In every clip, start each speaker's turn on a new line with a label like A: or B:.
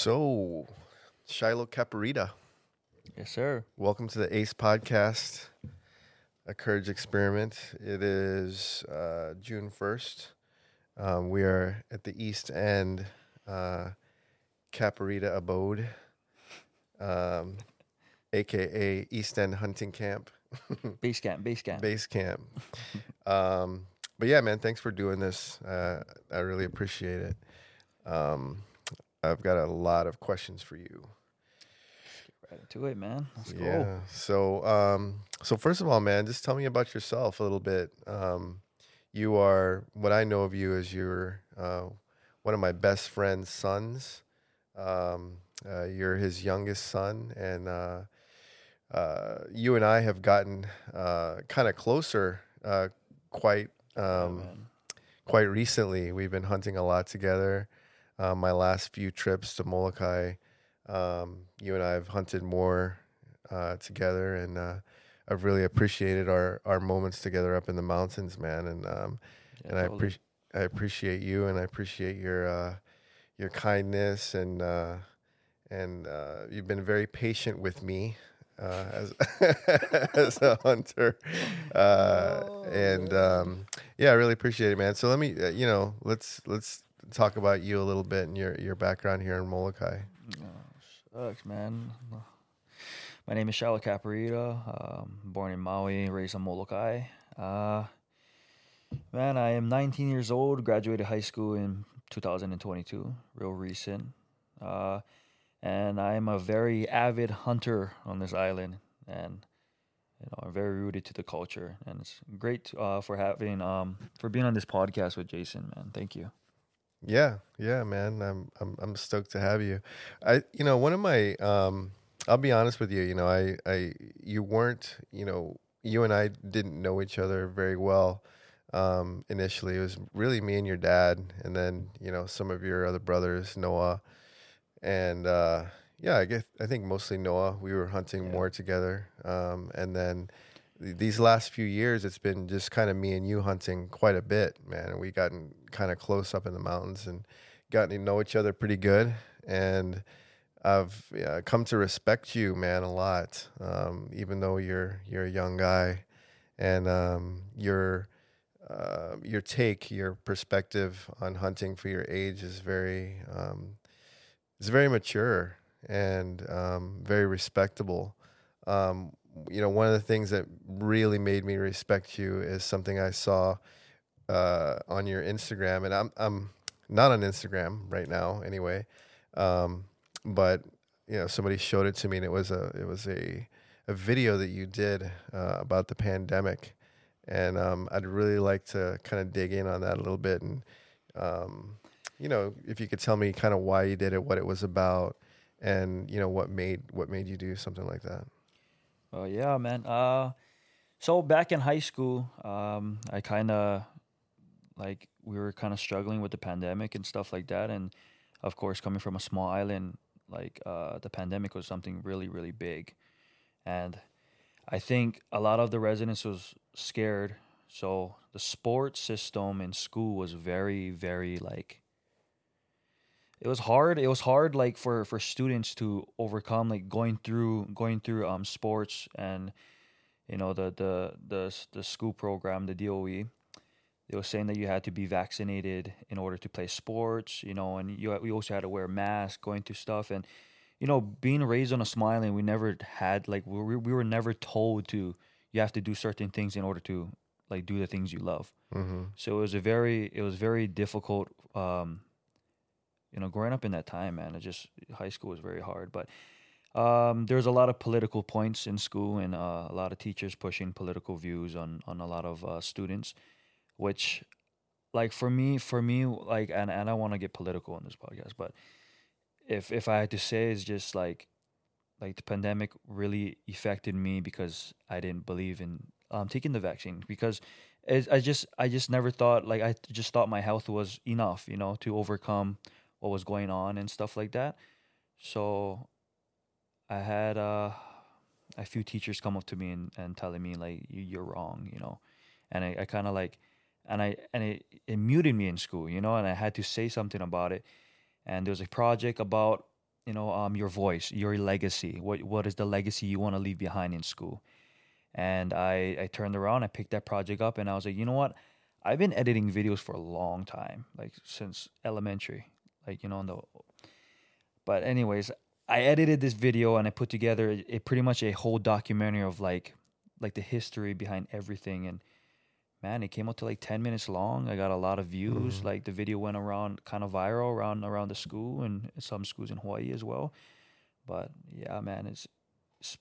A: So, Shiloh Caparida,
B: Yes, sir.
A: welcome to the ACE podcast, a courage experiment. It is uh, June 1st. Um, we are at the East End uh, Caparida abode, um, aka East End Hunting Camp,
B: Base camp, base camp.
A: base camp. um, but yeah, man, thanks for doing this. Uh, I really appreciate it. Um, I've got a lot of questions for you.
B: Right into it, man. Let's go.
A: Yeah. So, um, so first of all, man, just tell me about yourself a little bit. Um, you are what I know of you as you're uh, one of my best friend's sons. Um, uh, you're his youngest son, and uh, uh, you and I have gotten uh, kind of closer uh, quite um,
B: man.
A: quite recently. We've been hunting a lot together. Uh, my last few trips to Molokai, um, you and I have hunted more uh, together, and uh, I've really appreciated our our moments together up in the mountains, man. And um,
B: Yeah,
A: and I appreciate I appreciate you, and I appreciate your uh, your kindness, and uh, and uh, you've been very patient with me. Uh, as as a hunter, uh, and um, yeah, I really appreciate it, man. So let me, uh, you know, let's let's talk about you a little bit and your your background here in Molokai.
B: Oh, shucks, man. My name is Shiloh Caparida. Um, born in Maui, raised in Molokai. Uh, man, I am 19 years old. Graduated high school in 2022, real recent. Uh, and I am a very avid hunter on this island, and you know, I'm very rooted to the culture. And it's great uh, for having um, for being on this podcast with Jason, man. Thank you.
A: Yeah, yeah, man. I'm I'm I'm stoked to have you. I you know, one of my um I'll be honest with you, you know, I I you weren't, you know, you and I didn't know each other very well um initially. It was really me and your dad and then, you know, some of your other brothers, Noah. And uh yeah, I guess I think mostly Noah. We were hunting
B: Yeah.
A: more together. Um and then th- these last few years it's been just kind of me and you hunting quite a bit man and we gotten kind of close up in the mountains and gotten to know each other pretty good and i've yeah, come to respect you man a lot um, even though you're you're a young guy and um, your uh, your take your perspective on hunting for your age is very um, very mature and um, very respectable. Um, you know, one of the things that really made me respect you is something I saw uh, on your Instagram, and I'm I'm not on Instagram right now anyway, um, but you know, somebody showed it to me, and it was a it was a a video that you did uh, about the pandemic, and um, I'd really like to kind of dig in on that a little bit, and um, you know, if you could tell me kind of why you did it, what it was about, and you know, what made what made you do something like that.
B: Oh yeah, man. Uh, so back in high school, um, I kind of like we were kind of struggling with the pandemic and stuff like that, and of course, coming from a small island, like uh, the pandemic was something really, really big, and I think a lot of the residents was scared. So the sports system in school was very, very like it was hard it was hard like for for students to overcome like going through going through um sports and you know the the the the school program the DOE they were saying that you had to be vaccinated in order to play sports you know and you we also had to wear masks going through stuff and you know being raised on a island we never had like we were, we were never told to you have to do certain things in order to like do the things you love
A: Mm-hmm.
B: so it was a very it was very difficult um you know growing up in that time man it just high school was very hard but um there's a lot of political points in school and uh, a lot of teachers pushing political views on on a lot of uh, students which like for me for me like and, and i want to get political on this podcast but if if i had to say it's just like like the pandemic really affected me because i didn't believe in um, taking the vaccine because I just I just never thought like I just thought my health was enough, you know, to overcome what was going on and stuff like that. So I had uh, a few teachers come up to me and, and telling me like you, you're wrong, you know, and I, I kind of like and I and it, it muted me in school, you know, and I had to say something about it. And there was a project about you know um your voice your legacy. What what is the legacy you want to leave behind in school? And i i turned around i picked that project up and i was like you know what? I've been editing videos for a long time like since elementary like you know in the but anyways i edited this video and i put together a, a pretty much a whole documentary of like like the history behind everything. And man it came out to like 10 minutes long. I got a lot of views.
A: Mhm.
B: like the video went around kind of viral around around the school and some schools in hawaii as well. But yeah man it's it's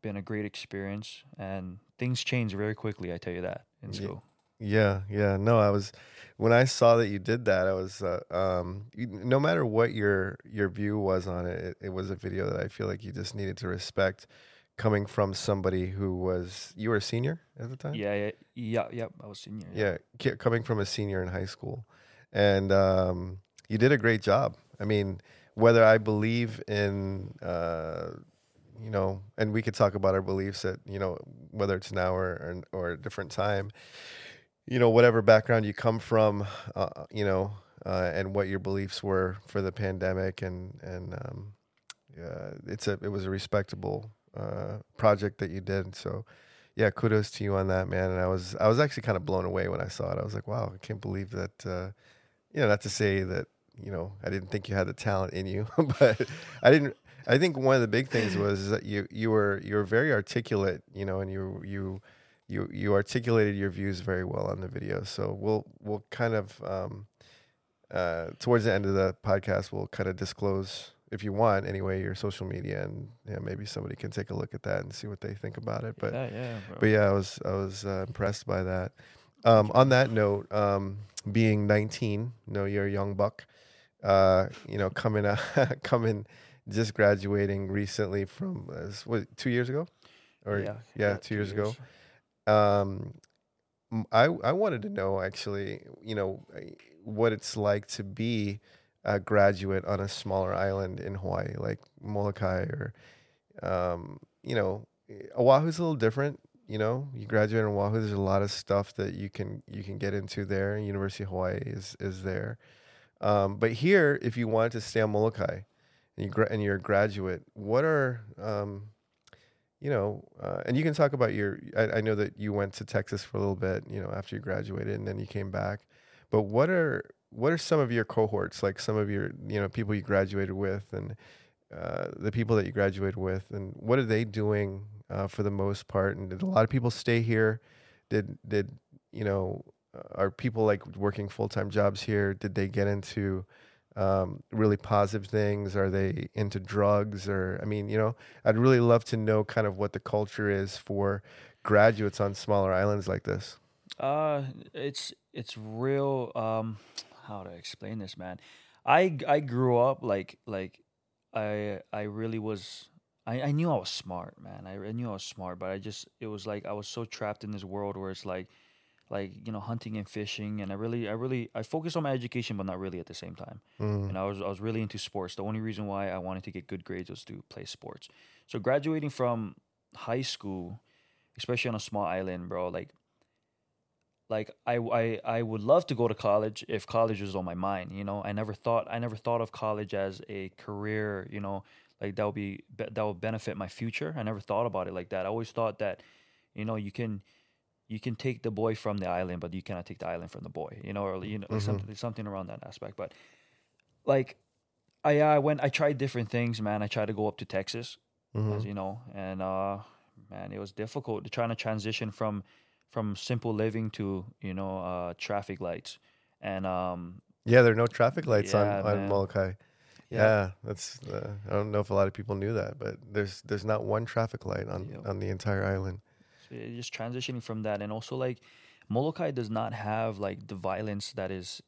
B: been a great experience and things change very quickly i tell you that in
A: Ye-
B: school
A: Yeah, yeah. No, I was when I saw that you did that. I was uh, um, you, no matter what your your view was on it, it, it was a video that I feel like you just needed to respect, coming from somebody who was you were a senior at the time.
B: yeah yeah yeah, yeah i was senior
A: yeah, ki- coming from a senior in high school, and um, you did a great job. I mean, whether I believe in, uh, you know, and we could talk about our beliefs at, you know, whether it's now or or, or a different time, you know, whatever background you come from, uh, you know, uh, and what your beliefs were for the pandemic, and and um, uh, it's a it was a respectable uh, project that you did. So yeah, kudos to you on that, man. And I was I was actually kind of blown away when I saw it. I was like, wow, I can't believe that. Uh, you know, not to say that you know I didn't think you had the talent in you, but I didn't. I think one of the big things was that you you were you were very articulate, you know, and you you you you articulated your views very well on the video. So we'll we'll kind of um, uh, towards the end of the podcast, we'll kind of disclose if you want anyway your social media and yeah, maybe somebody can take a look at that and see what they think about it. But
B: yeah, yeah
A: but yeah, I was I was uh, impressed by that. Um, on that note, um, being 19, you know, you're a young buck. Uh, you know, coming uh, coming, just graduating recently from uh, what two years ago, or
B: yeah,
A: yeah, two years ago. Um, I I wanted to know actually, you know, uh, what it's like to be a graduate on a smaller island in Hawaii, like Molokai, or um, you know, Oahu's a little different. You know, you graduate in Oahu. There's a lot of stuff that you can you can get into there. University of Hawaii is is there, um, but here, if you wanted to stay on Molokai, and you gra- and you're a graduate, what are um, you know, uh, and you can talk about your. I, I know that you went to Texas for a little bit, you know, after you graduated, and then you came back. But what are what are some of your cohorts, like some of your, you know, people you graduated with, and uh, the people that you graduated with, and what are they doing uh, for the most part? And did a lot of people stay here? Did did you know? uh, Are people like working full time jobs here? Did they get into um, really positive things? Are they into drugs? Or I mean, you know, I'd really love to know kind of what the culture is for graduates on smaller islands like this.
B: Uh, it's it's real. Um, how to explain this, man? I I grew up like like I I really was. I, I knew I was smart, man. I, I knew I was smart, but I just it was like I was so trapped in this world where it's like like you know hunting and fishing, and I really I really I focused on my education, but not really at the same time.
A: Mm.
B: And I was I was really into sports. The only reason why I wanted to get good grades was to play sports. So graduating from high school, especially on a small island, bro, like like I, I I would love to go to college if college was on my mind. You know, I never thought I never thought of college as a career. You know, like that would be be- that would benefit my future. I never thought about it like that. I always thought that, you know, you can you can take the boy from the island, but you cannot take the island from the boy. You know, or you know
A: Mhm.
B: something something around that aspect. But like, I I went I tried different things, man. I tried to go up to Texas
A: Mhm.
B: as you know and uh man it was difficult trying to transition from from simple living to you know uh traffic lights and um
A: Yeah, there are no traffic lights
B: Yeah,
A: on, on
B: man.
A: Molokai. Yeah, that's. Uh, I don't know if a lot of people knew that, but there's there's not one traffic light on
B: Yep.
A: on the entire island.
B: So just transitioning from that. And also like Molokai does not have like the violence that is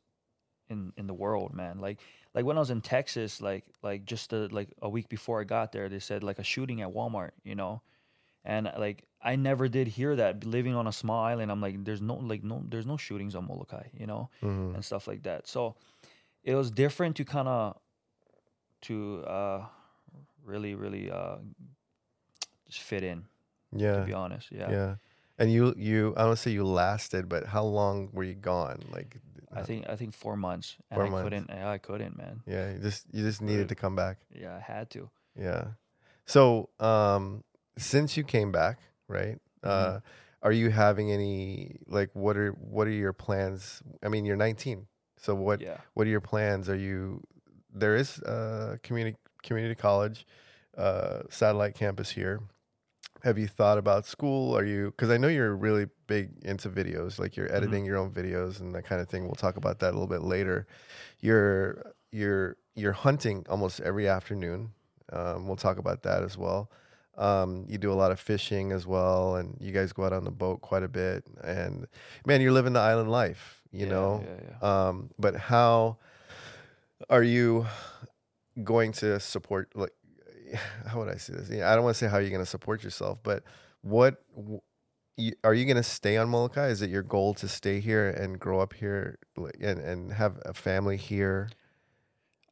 B: in in the world man. Like like when I was in Texas like like just a, like a week before I got there they said like a shooting at Walmart you know? And like I never did hear that. Living on a small island I'm like there's no like no there's no shootings on Molokai you know?
A: Mhm.
B: and stuff like that. So it was different to kind of to uh really really uh just fit in to be honest. Yeah.
A: yeah. And you you I don't say you lasted, but how long were you gone? Like
B: I think I think four months, and
A: Four
B: I
A: months.
B: couldn't. I couldn't, man.
A: Yeah, you just you just needed to come back.
B: Yeah, I had to.
A: Yeah. So, um, since you came back, right?
B: Mm-hmm.
A: Uh, are you having any like what are what are your plans? I mean, you're 19. So what
B: Yeah.
A: what are your plans? Are you there is a community community college, uh, satellite campus here. Have you thought about school? Are you because I know you're really big into videos, like you're editing your own videos and that kind of thing. We'll talk about that a little bit later. You're you're you're hunting almost every afternoon. Um, we'll talk about that as well. Um, you do a lot of fishing as well, and you guys go out on the boat quite a bit. And man, you're living the island life, you
B: Yeah,
A: know.
B: Yeah, yeah.
A: Um, but how are you going to support? Like, how would I say this? Yeah, I don't want to say how you're going to support yourself, but what are you going to stay on Molokai? Is it your goal to stay here and grow up here and and have a family here?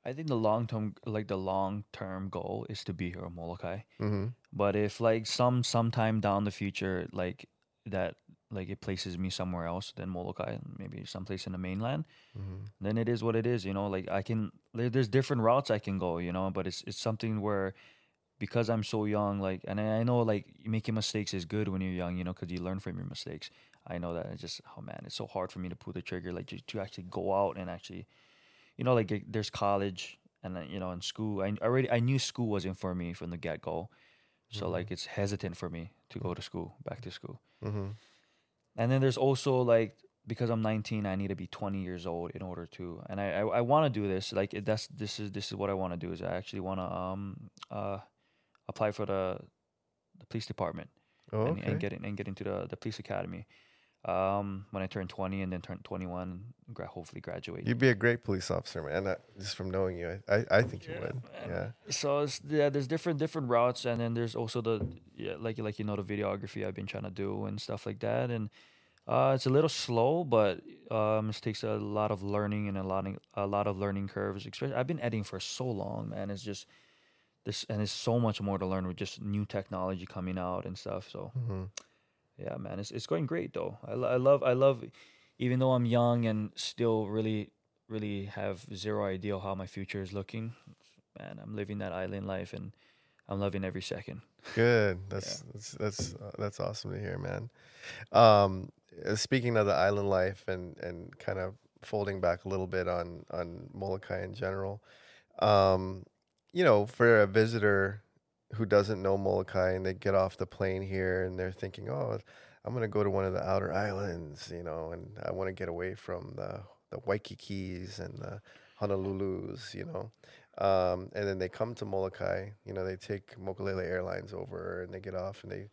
B: I think the long term, like the long term goal, is to be here on Molokai.
A: hmm
B: But if like some sometime down the future, like that, like it places me somewhere else than Molokai, maybe someplace in the mainland,
A: hmm
B: then it is what it is. You know, like I can, there's different routes I can go. You know, but it's it's something where because I'm so young, like, and I know like making mistakes is good when you're young. You know, because you learn from your mistakes. I know that. It's just oh man, it's so hard for me to pull the trigger, like to, to actually go out and actually, you know, like there's college and you know in school. I already I knew school wasn't for me from the get go. So like it's hesitant for me to go to school, back to school.
A: hmm
B: And then there's also like because I'm 19, I need to be 20 years old in order to. And I I, I want to do this. Like it- that's this is this is what I want to do. Is I actually want to um uh apply for the the police department
A: Oh,
B: and,
A: okay.
B: and get in, and get into the the police academy. Um, when I turn 20 and then turn 21, gra- hopefully graduate.
A: You'd be a great police officer, man. Uh, just from knowing you, I, I, I think you would.
B: man.
A: Yeah.
B: so it's, yeah, there's different different routes, and then there's also the yeah, like like you know the videography I've been trying to do and stuff like that, and uh, it's a little slow, but um, it takes a lot of learning and a lot of, a lot of learning curves. Especially I've been editing for so long, man. It's just this, and there's so much more to learn with just new technology coming out and stuff. So
A: hmm
B: yeah, man, it's it's going great though. I, I love I love, even though I'm young and still really really have zero idea how my future is looking. Man, I'm living that island life and I'm loving every second.
A: Good. That's that's that's uh, that's awesome to hear, man. Um, uh, speaking of the island life and and kind of folding back a little bit on on Molokai in general, um, you know, for a visitor who doesn't know Molokai and they get off the plane here and they're thinking, oh, I'm gonna go to one of the outer islands, you know, and I want to get away from the the Waikikis and the Honolulu's, you know. Um, and then they come to Molokai, you know, they take Mokulele Airlines over and they get off and they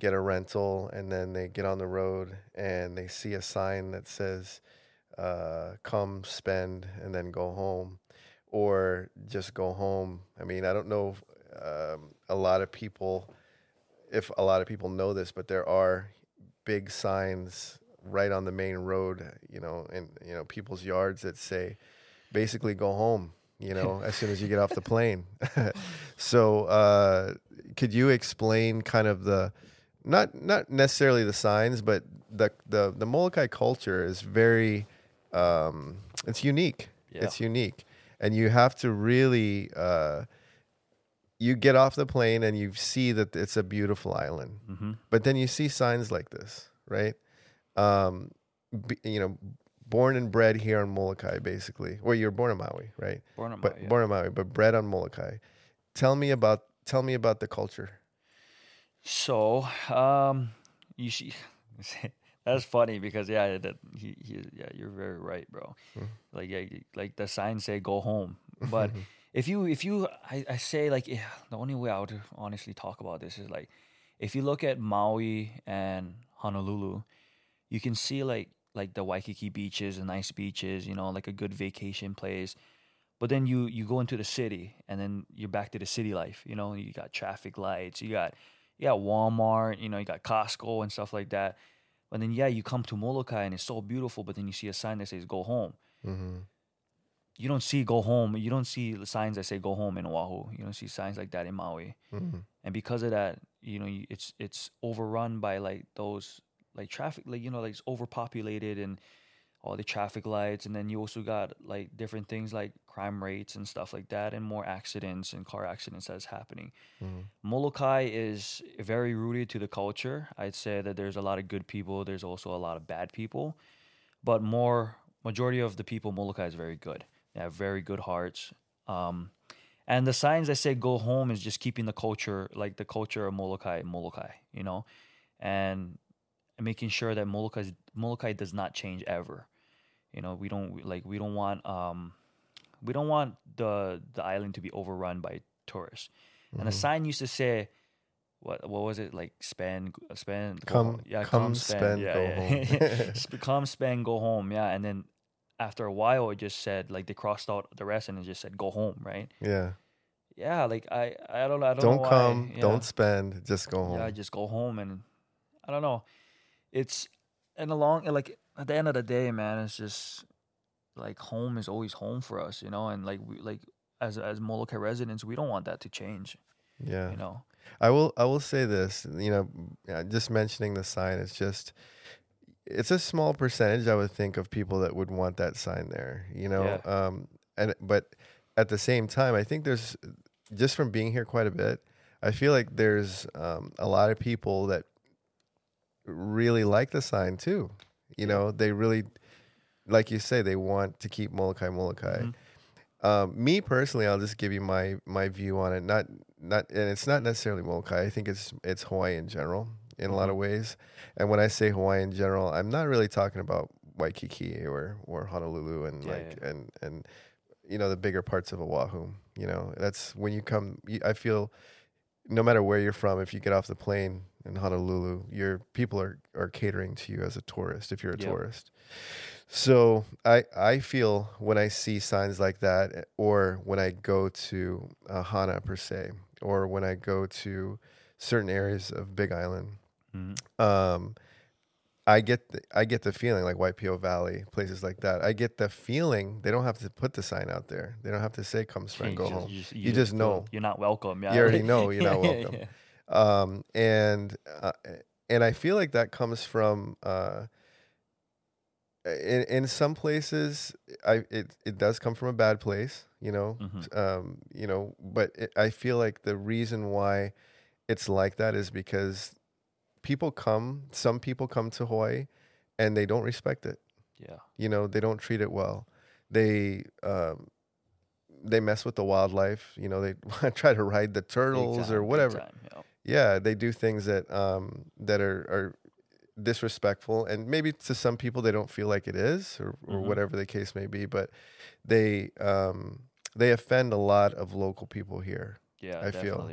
A: get a rental and then they get on the road and they see a sign that says, uh, come spend and then go home or just go home. I mean, I don't know um, a lot of people, if a lot of people know this, but there are big signs right on the main road, you know, in, you know, people's yards that say, basically go home you know as soon as you get off the plane. So uh, could you explain kind of the not not necessarily the signs but the the, the molokai culture is very um, it's unique.
B: Yeah.
A: it's unique. And you have to really uh, you get off the plane and you see that it's a beautiful island
B: Mm-hmm.
A: but then you see signs like this, right? Um, b you know, born and bred here on Molokai, basically. Well, you're born in Maui, right?
B: Born in
A: But
B: Maui, yeah.
A: born in Maui, but bred on Molokai. Tell me about tell me about the culture.
B: So, um, you see, that's funny because yeah, that he, he yeah, you're very right, bro.
A: Mhm.
B: Like yeah, like the signs say go home, but if you if you I, I say like yeah, the only way I would honestly talk about this is like if you look at Maui and Honolulu, you can see like like the Waikiki beaches and nice beaches, you know, like a good vacation place. But then you you go into the city and then you're back to the city life, you know, you got traffic lights, you got you got Walmart, you know, you got Costco and stuff like that. But then yeah, you come to Molokai and it's so beautiful, but then you see a sign that says go home
A: hmm
B: you don't see go home. You don't see the signs that say go home in Oahu. You don't see signs like that in Maui.
A: hmm
B: And because of that, you know, it's it's overrun by like those like traffic, like you know, like it's overpopulated and all the traffic lights, and then you also got like different things like crime rates and stuff like that, and more accidents and car accidents that's happening.
A: Mhm.
B: Molokai is very rooted to the culture. I'd say that there's a lot of good people. There's also a lot of bad people, but more majority of the people Molokai is very good. They have very good hearts. Um, and the signs that say "Go home" is just keeping the culture, like the culture of Molokai, Molokai, you know, and making sure that Molokai Molokai does not change ever. You know, we don't like we don't want um, we don't want the the island to be overrun by tourists. And the
A: Mhm.
B: sign used to say, what what was it like? Spend spend
A: Come-
B: yeah,
A: come spend, go home.
B: Come spend go home. Yeah, and then after a while, it just said like they crossed out the rest and it just said go home. Right?
A: Yeah.
B: Yeah, like I I don't know. I don't,
A: Don't,
B: know why.
A: come.
B: Yeah.
A: Don't spend. Just go home.
B: Yeah, just go home and I don't know. It's and along like at the end of the day, man, it's just like home is always home for us, you know, and like we like as as Molokai residents, we don't want that to change,
A: yeah.
B: you know.
A: I will I will say this, you know, uh, just mentioning the sign, it's just it's a small percentage I would think of people that would want that sign there, you know.
B: Yeah.
A: Um and but at the same time, I think there's just from being here quite a bit, I feel like there's um, a lot of people that really like the sign too. You know, they really like you say they want to keep Molokai Molokai.
B: Mhm.
A: Um, me personally, I'll just give you my my view on it. Not not, and it's not necessarily Molokai. I think it's it's Hawaii in general in a lot of ways. And when I say Hawaii in general, I'm not really talking about Waikiki or or Honolulu and
B: Yeah,
A: like and and you know the bigger parts of Oahu. You know, that's when you come. I feel no matter where you're from, if you get off the plane in Honolulu, your people are are catering to you as a tourist if you're a
B: Yep.
A: tourist. So I I feel when I see signs like that, or when I go to uh, Hana per se, or when I go to certain areas of Big Island,
B: Mhm.
A: um, I get the, I get the feeling like Waipio Valley, places like that. I get the feeling they don't have to put the sign out there. They don't have to say "Come
B: You
A: go
B: just-
A: home."
B: You just,
A: You just know.
B: you're not welcome. Yeah,
A: You already know you're not welcome.
B: yeah.
A: um, and uh, and I feel like that comes from uh, in in some places I it it does come from a bad place, you know,
B: Mhm.
A: um, you know, but it, I feel like the reason why it's like that is because people come, some people come to Hawaii, and they don't respect it.
B: Yeah,
A: You know, they don't treat it well. They um, they mess with the wildlife. You know, they try to ride the turtles
B: time,
A: or whatever
B: time, yeah.
A: yeah they do things that um that are are disrespectful and maybe to some people they don't feel like it is or, or
B: Mhm.
A: whatever the case may be but they um they offend a lot of local people here
B: Yeah,
A: I feel.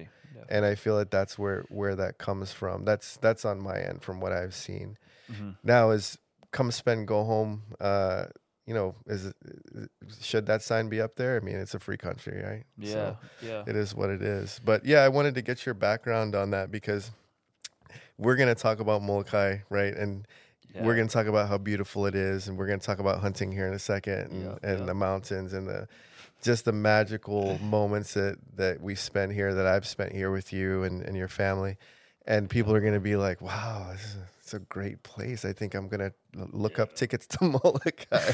A: And i feel that that's where where that comes from that's that's on my end from what i've seen
B: Mhm.
A: now is come spend go home uh you know is should that sign be up there i mean it's a free country right
B: Yeah,
A: So-
B: yeah.
A: it is what it is. But yeah, I wanted to get your background on that because we're going to talk about Molokai, right? And we're going to talk about how beautiful it is, and we're going to talk about hunting here in a second, and,
B: Yeah,
A: and
B: yeah.
A: the mountains and the just the magical moments that that we spend here, that I've spent here with you and, and your family. And people are going to be like, "Wow, this is it's a great place. I think I'm going to look up tickets to Molokai."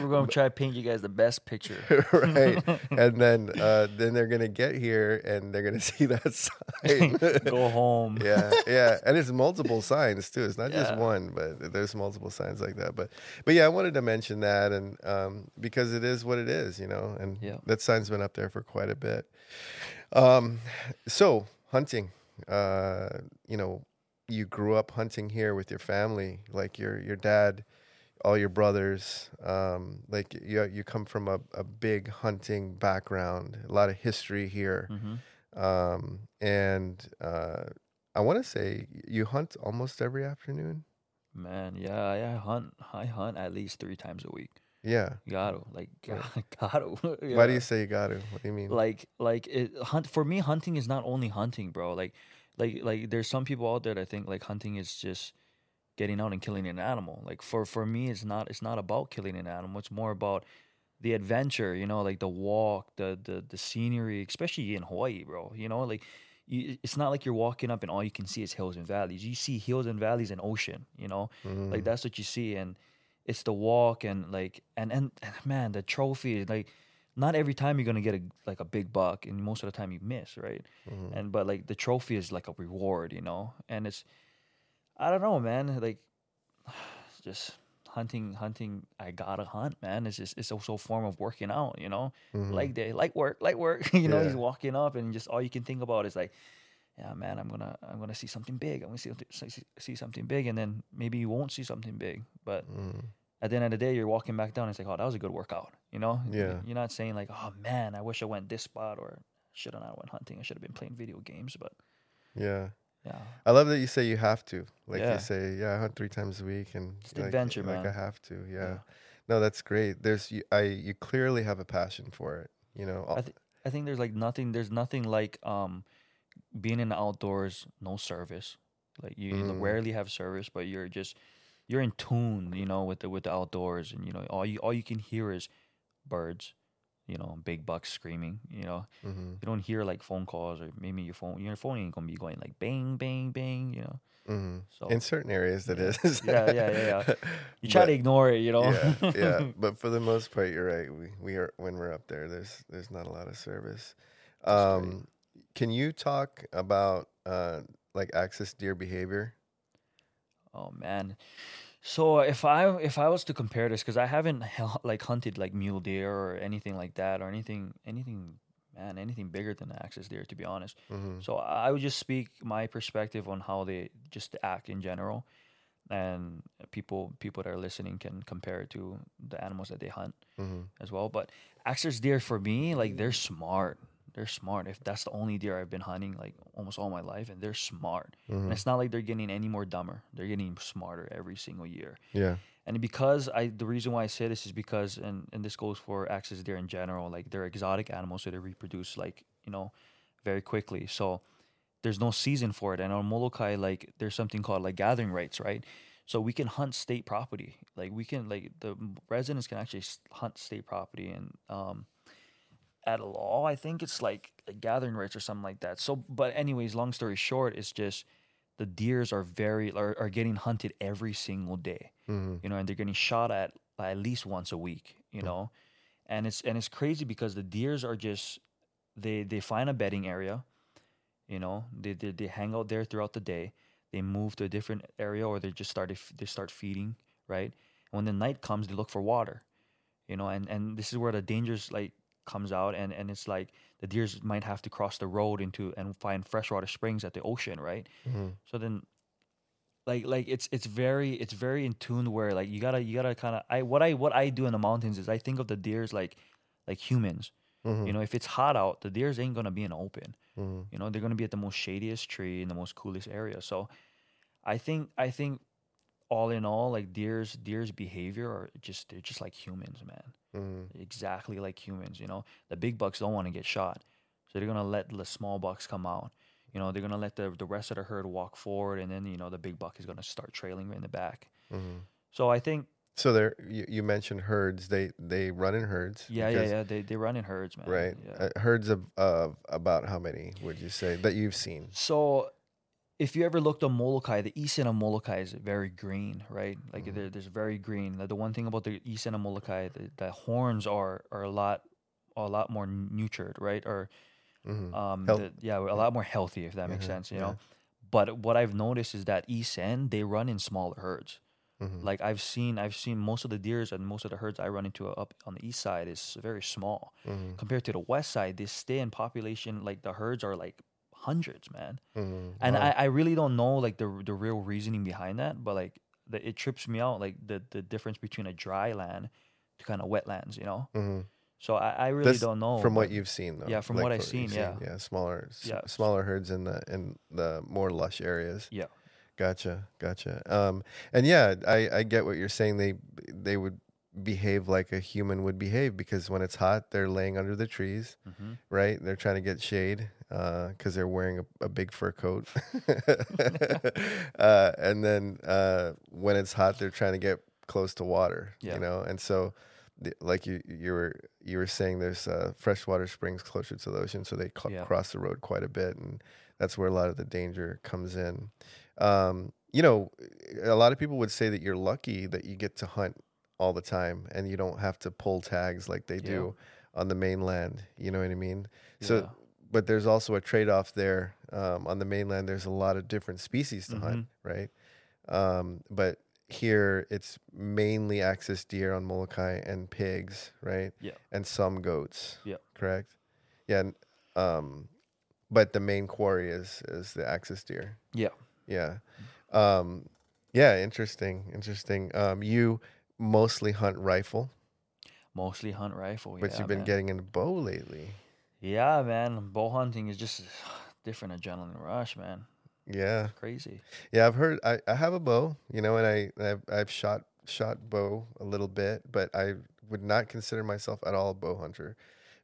B: We're gonna try to paint you guys the best picture.
A: right. And then uh, then they're gonna get here and they're gonna see that sign.
B: Go home.
A: yeah, yeah, and it's multiple signs too. It's not just one, but there's multiple signs like that. But but yeah, I wanted to mention that, and um, because it is what it is, you know, and
B: Yeah.
A: that sign's been up there for quite a bit. Um, so hunting, uh, you know, you grew up hunting here with your family, like your your dad, all your brothers. Um, like you you come from a, a big hunting background, a lot of history here
B: hmm
A: um, and uh, I want to say you hunt almost every afternoon.
B: Man, yeah, yeah. I hunt. I hunt at least three times a week.
A: Yeah.
B: Gotta like,
A: Yeah.
B: gotta.
A: Why do you say you got to? What do you mean?
B: like like it hunt for me hunting is not only hunting bro like like like there's some people out there that think like hunting is just getting out and killing an animal. Like for for me it's not it's not about killing an animal. It's more about the adventure you know like the walk the the the scenery especially in hawaii bro you know like you, it's not like you're walking up and all you can see is hills and valleys. You see hills and valleys and ocean you know? Like
A: Mm,
B: that's what you see and it's the walk and like and and, and man, the trophy like not every time you're gonna get a like a big buck, and most of the time you miss, right?
A: Mhm.
B: And but like the trophy is like a reward, you know, and it's I don't know, man, like just hunting, hunting. I gotta hunt, man. It's just it's also a form of working out, you know
A: Mhm.
B: light day, light work, light work. you know,
A: Yeah.
B: he's walking up, and just all you can think about is like, yeah, man, I'm gonna, I'm gonna see something big. I'm gonna see, see, see something big, and then maybe you won't see something big, but
A: Mhm.
B: At the end of the day, you're walking back down. It's like, oh, that was a good workout. You know,
A: Yeah.
B: You're not saying like, oh man, I wish I went this spot, or should have not went hunting. I should have been playing video games, but
A: yeah.
B: yeah,
A: I love that you say you have to. Like
B: Yeah.
A: you say, yeah, I hunt three times a week, and
B: It's
A: like,
B: adventure,
A: like
B: man.
A: I have to. Yeah.
B: Yeah.
A: No, that's great. There's you. I you clearly have a passion for it. You know.
B: I th- I think there's like nothing. There's nothing like um being in the outdoors, no service. Like you
A: Mm.
B: rarely have service, but you're just you're in tune, you know, with the with the outdoors, and you know all you all you can hear is birds, you know, big bucks screaming. You know,
A: hmm
B: you don't hear like phone calls or maybe your phone your phone ain't gonna be going like bang bang bang. You know,
A: hmm
B: so
A: In certain areas, that
B: Yeah.
A: is.
B: Yeah, yeah, yeah, yeah. you try
A: But-
B: to ignore it, you know.
A: yeah, yeah. But for the most part, you're right. We we are when we're up there. There's there's not a lot of service. Um, can you talk about uh like axis deer behavior?
B: Oh man. So if I if I was to compare this, because I haven't like hunted like mule deer or anything like that, or anything anything man anything bigger than axis deer, to be honest.
A: hmm
B: So I would just speak my perspective on how they just act in general, and people people that are listening can compare it to the animals that they hunt
A: hmm
B: as well. But axis deer for me, like they're smart. They're smart. If that's the only deer I've been hunting like almost all my life, and they're smart.
A: hmm
B: And it's not like they're getting any more dumber. They're getting smarter every single year.
A: Yeah.
B: And because I, the reason why I say this is because, and, and this goes for axis deer in general, like they're exotic animals, so they reproduce like, you know, very quickly. So there's no season for it. And on Molokai, like there's something called like gathering rights, right? So we can hunt state property. Like we can, like the residents can actually hunt state property and, um, at law, I think it's like, gathering rights or something like that. So, but anyways, long story short, it's just the deers are very are, are getting hunted every single day
A: hmm
B: you know, and they're getting shot at at least once a week, you know, and it's and it's crazy because the deers are just they they find a bedding area, you know, they they, they hang out there throughout the day, they move to a different area or they just start they start feeding, right? When the night comes, they look for water, you know, and and this is where the dangers like comes out, and and it's like the deers might have to cross the road into and find freshwater springs at the ocean, right?
A: hmm
B: So then like like it's it's very it's very in tune where like you gotta you gotta kind of I what I what I do in the mountains is I think of the deers like like humans.
A: hmm
B: You know, if it's hot out, the deers ain't gonna be in open.
A: hmm
B: You know, they're gonna be at the most shadiest tree in the most coolest area. So I think I think all in all, like deers deers behavior are just they're just like humans, man.
A: hmm
B: Exactly like humans. You know, the big bucks don't want to get shot, so they're gonna let the small bucks come out. You know, they're gonna let the the rest of the herd walk forward, and then you know the big buck is gonna start trailing in the back.
A: hmm
B: So I think,
A: So there, you, you mentioned herds. They they run in herds.
B: yeah, yeah, yeah, they they run in herds, man.
A: Right.
B: Yeah.
A: Uh, herds of, of about how many would you say that you've seen?
B: So, if you ever looked on Molokai, the east end of Molokai is very green, right? Like
A: Mhm.
B: there, there's very green. The one thing about the east end of Molokai, the, the horns are are a lot a lot more nurtured, right? Or
A: hmm
B: um, the, yeah, a lot more healthy, if that makes
A: Mhm,
B: sense. You
A: yeah.
B: know. But what I've noticed is that east end they run in smaller herds.
A: hmm
B: Like I've seen, I've seen most of the deers and most of the herds I run into up on the east side is very small
A: hmm
B: compared to the west side. They stay in population like the herds are like hundreds, man.
A: hmm
B: And I, I really don't know like the the real reasoning behind that, but like the, it trips me out like the the difference between a dry land to kind of wetlands, you know.
A: hmm
B: So I, I really
A: That's
B: don't know
A: from what you've seen, though.
B: Yeah, from what I've
A: you've
B: seen, yeah.
A: yeah, smaller, s-
B: Yeah.
A: smaller herds in the in the more lush areas.
B: Yeah.
A: Gotcha, gotcha. Um, and yeah, I I get what you're saying. They they would behave like a human would behave because when it's hot, they're laying under the trees,
B: Mhm.
A: right? They're trying to get shade because they're wearing a, a big fur coat. uh, and then uh, when it's hot, they're trying to get close to water.
B: Yeah.
A: You know, and so the, like you you were you were saying, there's uh, freshwater springs closer to the ocean, so they cl-
B: Yeah.
A: cross the road quite a bit, and that's where a lot of the danger comes in. Um, you know, a lot of people would say that you're lucky that you get to hunt all the time, and you don't have to pull tags like they
B: Yeah.
A: do on the mainland. You know what I mean? So,
B: Yeah.
A: but there's also a trade off there. Um, on the mainland, there's a lot of different species to hunt,
B: Mm-hmm.
A: right? Um, but here, it's mainly axis deer on Molokai and pigs, right?
B: Yeah.
A: And some goats.
B: Yeah.
A: Correct. Yeah. and, Um, but the main quarry is is the axis deer.
B: Yeah.
A: Yeah. Um, yeah. Interesting. Interesting. Um, you mostly hunt rifle,
B: Mostly hunt rifle.
A: but
B: yeah,
A: you've been
B: man.
A: getting into bow lately.
B: Yeah, man. Bow hunting is just different adrenaline rush, man.
A: Yeah.
B: Crazy.
A: Yeah. I've heard. I, I have a bow. You know, and I I've, I've shot shot bow a little bit, but I would not consider myself at all a bow hunter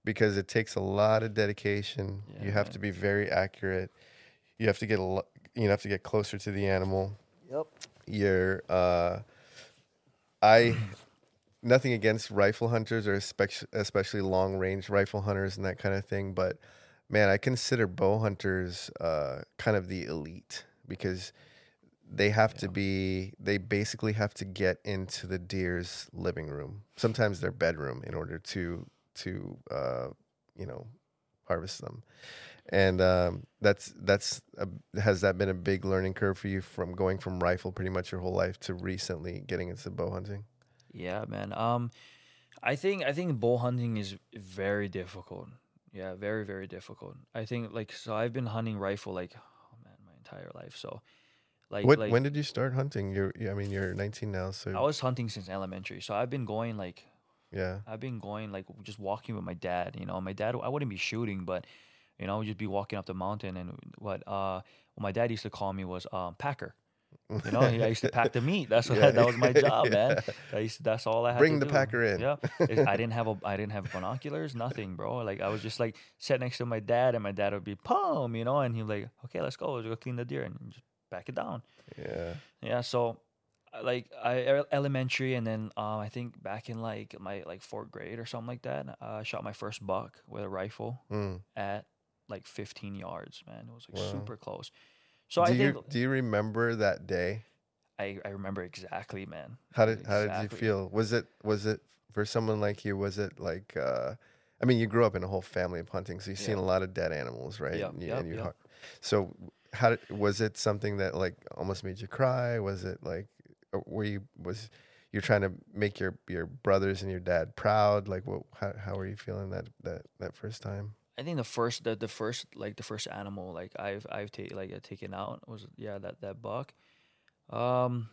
A: because it takes a lot of dedication.
B: Yeah,
A: you have
B: man.
A: to be very accurate. You have to get a lo- you have to get closer to the animal.
B: Yep.
A: you're uh i nothing against rifle hunters or especially especially long range rifle hunters and that kind of thing but man i consider bow hunters uh kind of the elite because they have to be they basically have to get into the deer's living room. Sometimes their bedroom in order to to uh you know harvest them and um, that's that's a, has that been a big learning curve for you from going from rifle pretty much your whole life to recently getting into bow hunting?
B: Yeah, man. Um, I think I think bow hunting is very difficult. Yeah, very very difficult. I think like so I've been hunting rifle like oh man my entire life. So like
A: What
B: like
A: when did you start hunting? You're you- I mean you're 19 now, so
B: I was hunting since elementary. So I've been going like
A: yeah,
B: I've been going like just walking with my dad. You know, my dad I wouldn't be shooting, but you know, just be walking up the mountain and what uh what my dad used to call me was um packer. You know, I used to pack the meat. That's what
A: Yeah.
B: that was my job, man.
A: Yeah.
B: I used to, that's all I had.
A: Bring the
B: do.
A: packer in.
B: Yeah, I didn't have a I didn't have binoculars, nothing, bro. Like I was just like sat next to my dad, and my dad would be pum, you know, and he'd be like, okay, let's go, let's go clean the deer and just back it down.
A: yeah,
B: Yeah, so uh, like I elementary, and then um, I think back in like my like fourth grade or something like that, uh, I shot my first buck with a rifle
A: Mm.
B: at like 15 yards. Man, it was like
A: Wow.
B: super close. So
A: do
B: I
A: you
B: think
A: do you remember that day?
B: I, I remember exactly, man.
A: How did how did you feel? Was it was it for someone like you? Was it like? uh I mean, you grew up in a whole family of hunting, so you've seen a lot of dead animals, right?
B: Yep,
A: And you, and you. So, how did, was it something that like almost made you cry? Was it like, uh, were you was you're trying to make your your brothers and your dad proud? Like, what? How, how were you feeling that that that first time?
B: I think the first the, the first like the first animal like I've I've taken like uh, taken out was yeah that that buck. Um,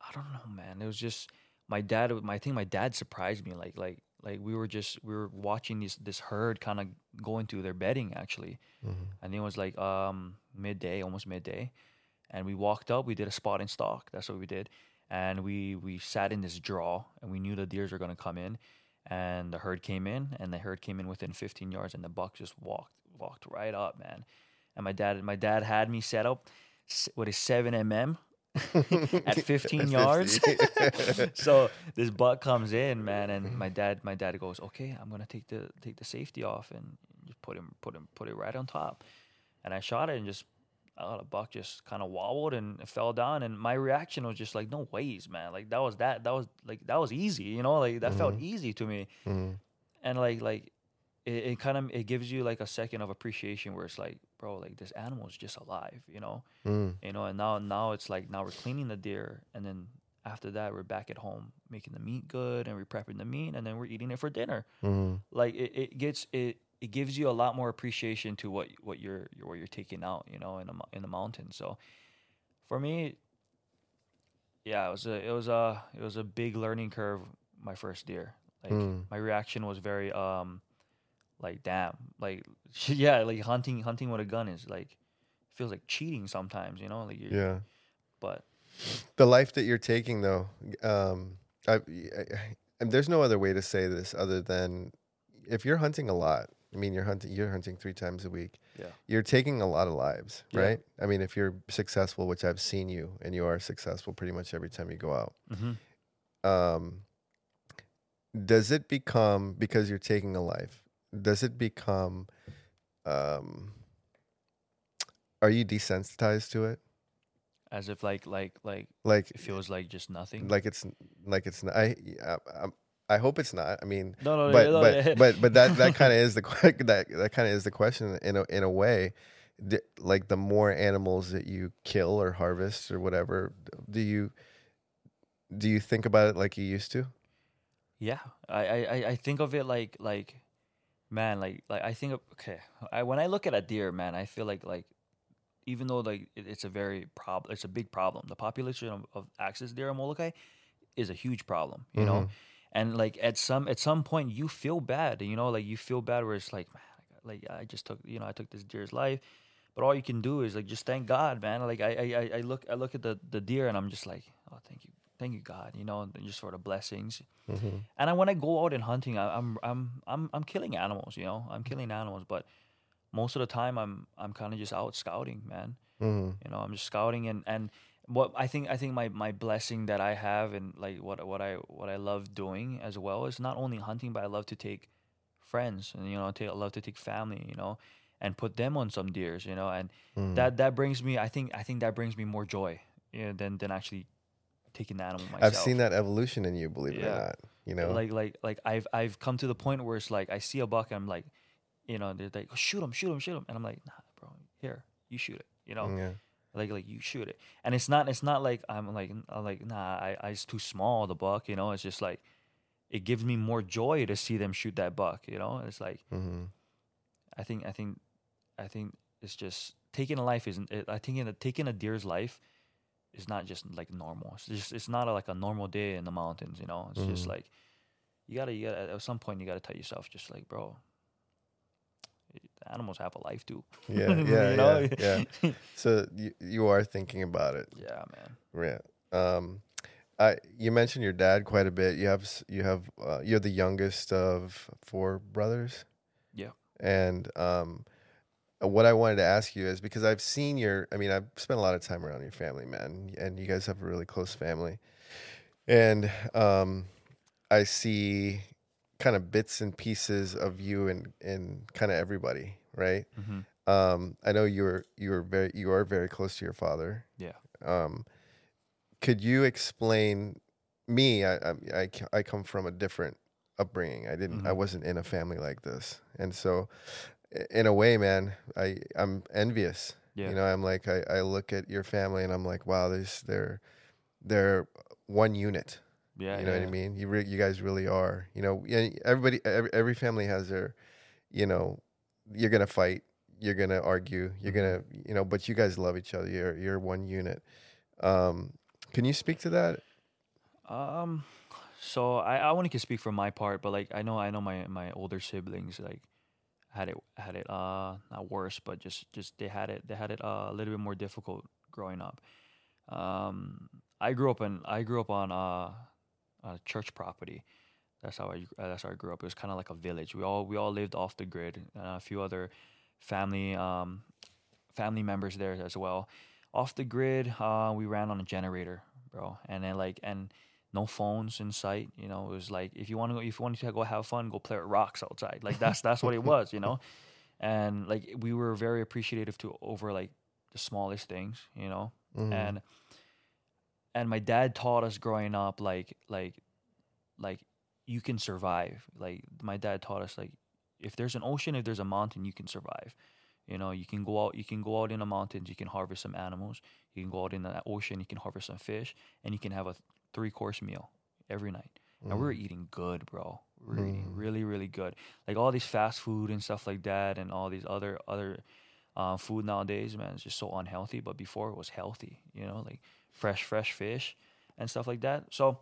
B: I don't know, man. It was just my dad. My I think my dad surprised me. Like like like we were just we were watching this this herd kind of going through their bedding actually.
A: Mhm.
B: I think it was like um midday, almost midday, and we walked up. We did a spot and stalk. That's what we did, and we we sat in this draw, and we knew the deers were gonna come in, and the herd came in, and the herd came in within 15 yards, and the buck just walked walked right up, man. And my dad my dad had me set up with his seven mm. at 15 yards. so this buck comes in, man, and my dad, my dad goes, "Okay, I'm gonna take the take the safety off and just put him, put him, put it right on top." And I shot it and just, oh, the buck just kind of wobbled and fell down. And my reaction was just like, "No ways, man! Like that was that, that was like that was easy, you know? Like that felt
A: Mhm.
B: easy to me."
A: Mhm.
B: And like like. It, it kind of it gives you like a second of appreciation where it's like bro like this animal is just alive you know
A: Mm.
B: you know and now now it's like now we're cleaning the deer and then after that we're back at home making the meat good and we're prepping the meat and then we're eating it for dinner
A: Mhm.
B: like it, it gets it it gives you a lot more appreciation to what what you're, you're what you're taking out you know in the in the mountains so for me yeah it was a it was a it was a big learning curve my first deer like
A: Mm.
B: my reaction was very um like damn like yeah like hunting hunting with a gun is like feels like cheating sometimes you know like you're,
A: Yeah.
B: but
A: the life that you're taking though um I, I- and there's no other way to say this other than if you're hunting a lot i mean you're hunting you're hunting three times a week
B: Yeah.
A: you're taking a lot of lives
B: Yeah.
A: right i mean if you're successful which i've seen you and you are successful pretty much every time you go out um does it become because you're taking a life does it become um are you desensitized to it
B: as if like like like
A: Like
B: it feels like just nothing.
A: like it's like it's not. I I, I hope it's not. I mean,
B: no, no,
A: but
B: no,
A: but,
B: yeah.
A: but but that that kind of is the that that kind of is the question in a in a way. Like the more animals that you kill or harvest or whatever, do you do you think about it like you used to?
B: Yeah, I, I, I- I think of it like like, man, like like I think of okay. I when I look at a deer, man, I feel like like, even though like it, it's a very problem, it's a big problem. The population of, of axis deer in Molokai is a huge problem, you know. Mm-hmm. And like at some at some point, you feel bad, you know, like you feel bad where it's like, man, like I just took, you know, I took this deer's life, but all you can do is like just thank God, man. Like I I, I- I look I look at the the deer and I'm just like, oh, thank you, thank you God, you know, just sort of blessings.
A: Mm-hmm.
B: And I, when I go out and hunting, I, I'm I'm I'm I'm killing animals. You know, I'm killing animals. But most of the time, I'm I'm kind of just out scouting, man.
A: Mm-hmm.
B: You know, I'm just scouting and and what I think I think my my blessing that I have and like what what I what I love doing as well is not only hunting, but I love to take friends and you know take, I love to take family. You know. And put them on some deers, you know, and hmm. that that brings me. I think I think that brings me more joy, you know, than than actually taking the animal myself.
A: I've seen that evolution in you, believe it or not. You know,
B: Like like like I've I've come to the point where it's like I see a buck and I'm like, you know, they're like shoot him, shoot him, shoot him, and I'm like, nah, bro, here you shoot it, you know,
A: yeah.
B: Like like you shoot it, and it's not it's not like I'm like I'm like nah, I I it's too small the buck, you know, it's just like it gives me more joy to see them shoot that buck, you know, it's like
A: Mm-hmm.
B: I think I think I think it's just taking a life isn't it, I think in a, taking a deer's life is not just like normal. It's just it's not a, like a normal day in the mountains, you know. It's just
A: Mhm.
B: like you gotta you gotta at some point you gotta tell yourself just like bro, animals have a life too.
A: Yeah,
B: You
A: yeah,
B: know?
A: yeah, yeah. So you, you are thinking about it.
B: yeah, man.
A: Yeah. Um, I you mentioned your dad quite a bit. You have you have uh, you're the youngest of four brothers.
B: Yeah.
A: And um, what I wanted to ask you is because I've seen your. I mean, I've spent a lot of time around your family, man, and you guys have a really close family. And um, I see kind of bits and pieces of you and and kind of everybody, right?
B: hmm
A: Um, I know you're you're very you are very close to your father.
B: Yeah.
A: Um, could you explain me? I I I come from a different upbringing. I didn't. I
B: Mhm.
A: wasn't in a family like this, and so in a way, man, I I'm envious.
B: Yeah.
A: You know, I'm like I, I look at your family and I'm like, wow, this they're they're one unit.
B: Yeah.
A: You know
B: yeah.
A: what I mean? You re- you guys really are. You know, everybody every, every family has their, you know, you're gonna fight, you're gonna argue, you're gonna, you know, but you guys love each other. You're you're one unit. Um, can you speak to that?
B: Um, so I I only can speak for my part, but like I know I know my my older siblings like had it had it uh not worse, but just just they had it they had it uh, a little bit more difficult growing up. Um, I grew up in I grew up on uh, a church property. That's how I uh, that's how I grew up. It was kind of like a village. We all we all lived off the grid. Uh, a few other family um family members there as well. Off the grid, uh, we ran on a generator, bro, and then like and no phones in sight. You know, it was like if you want to go, if you wanted to go have fun, go play with rocks outside. Like that's that's what it was, you know. And like we were very appreciative to over like the smallest things, you know.
A: Mhm.
B: And and my dad taught us growing up like like like you can survive. Like my dad taught us like if there's an ocean, if there's a mountain, you can survive. You know, you can go out. You can go out in the mountains. You can harvest some animals. You can go out in the ocean. You can harvest some fish, and you can have a three course meal every night. And we were eating good, bro. We were eating
A: Mm.
B: really, really good. Like all these fast food and stuff like that, and all these other other uh, food nowadays, man, it's just so unhealthy. But before it was healthy, you know, like fresh, fresh fish and stuff like that. So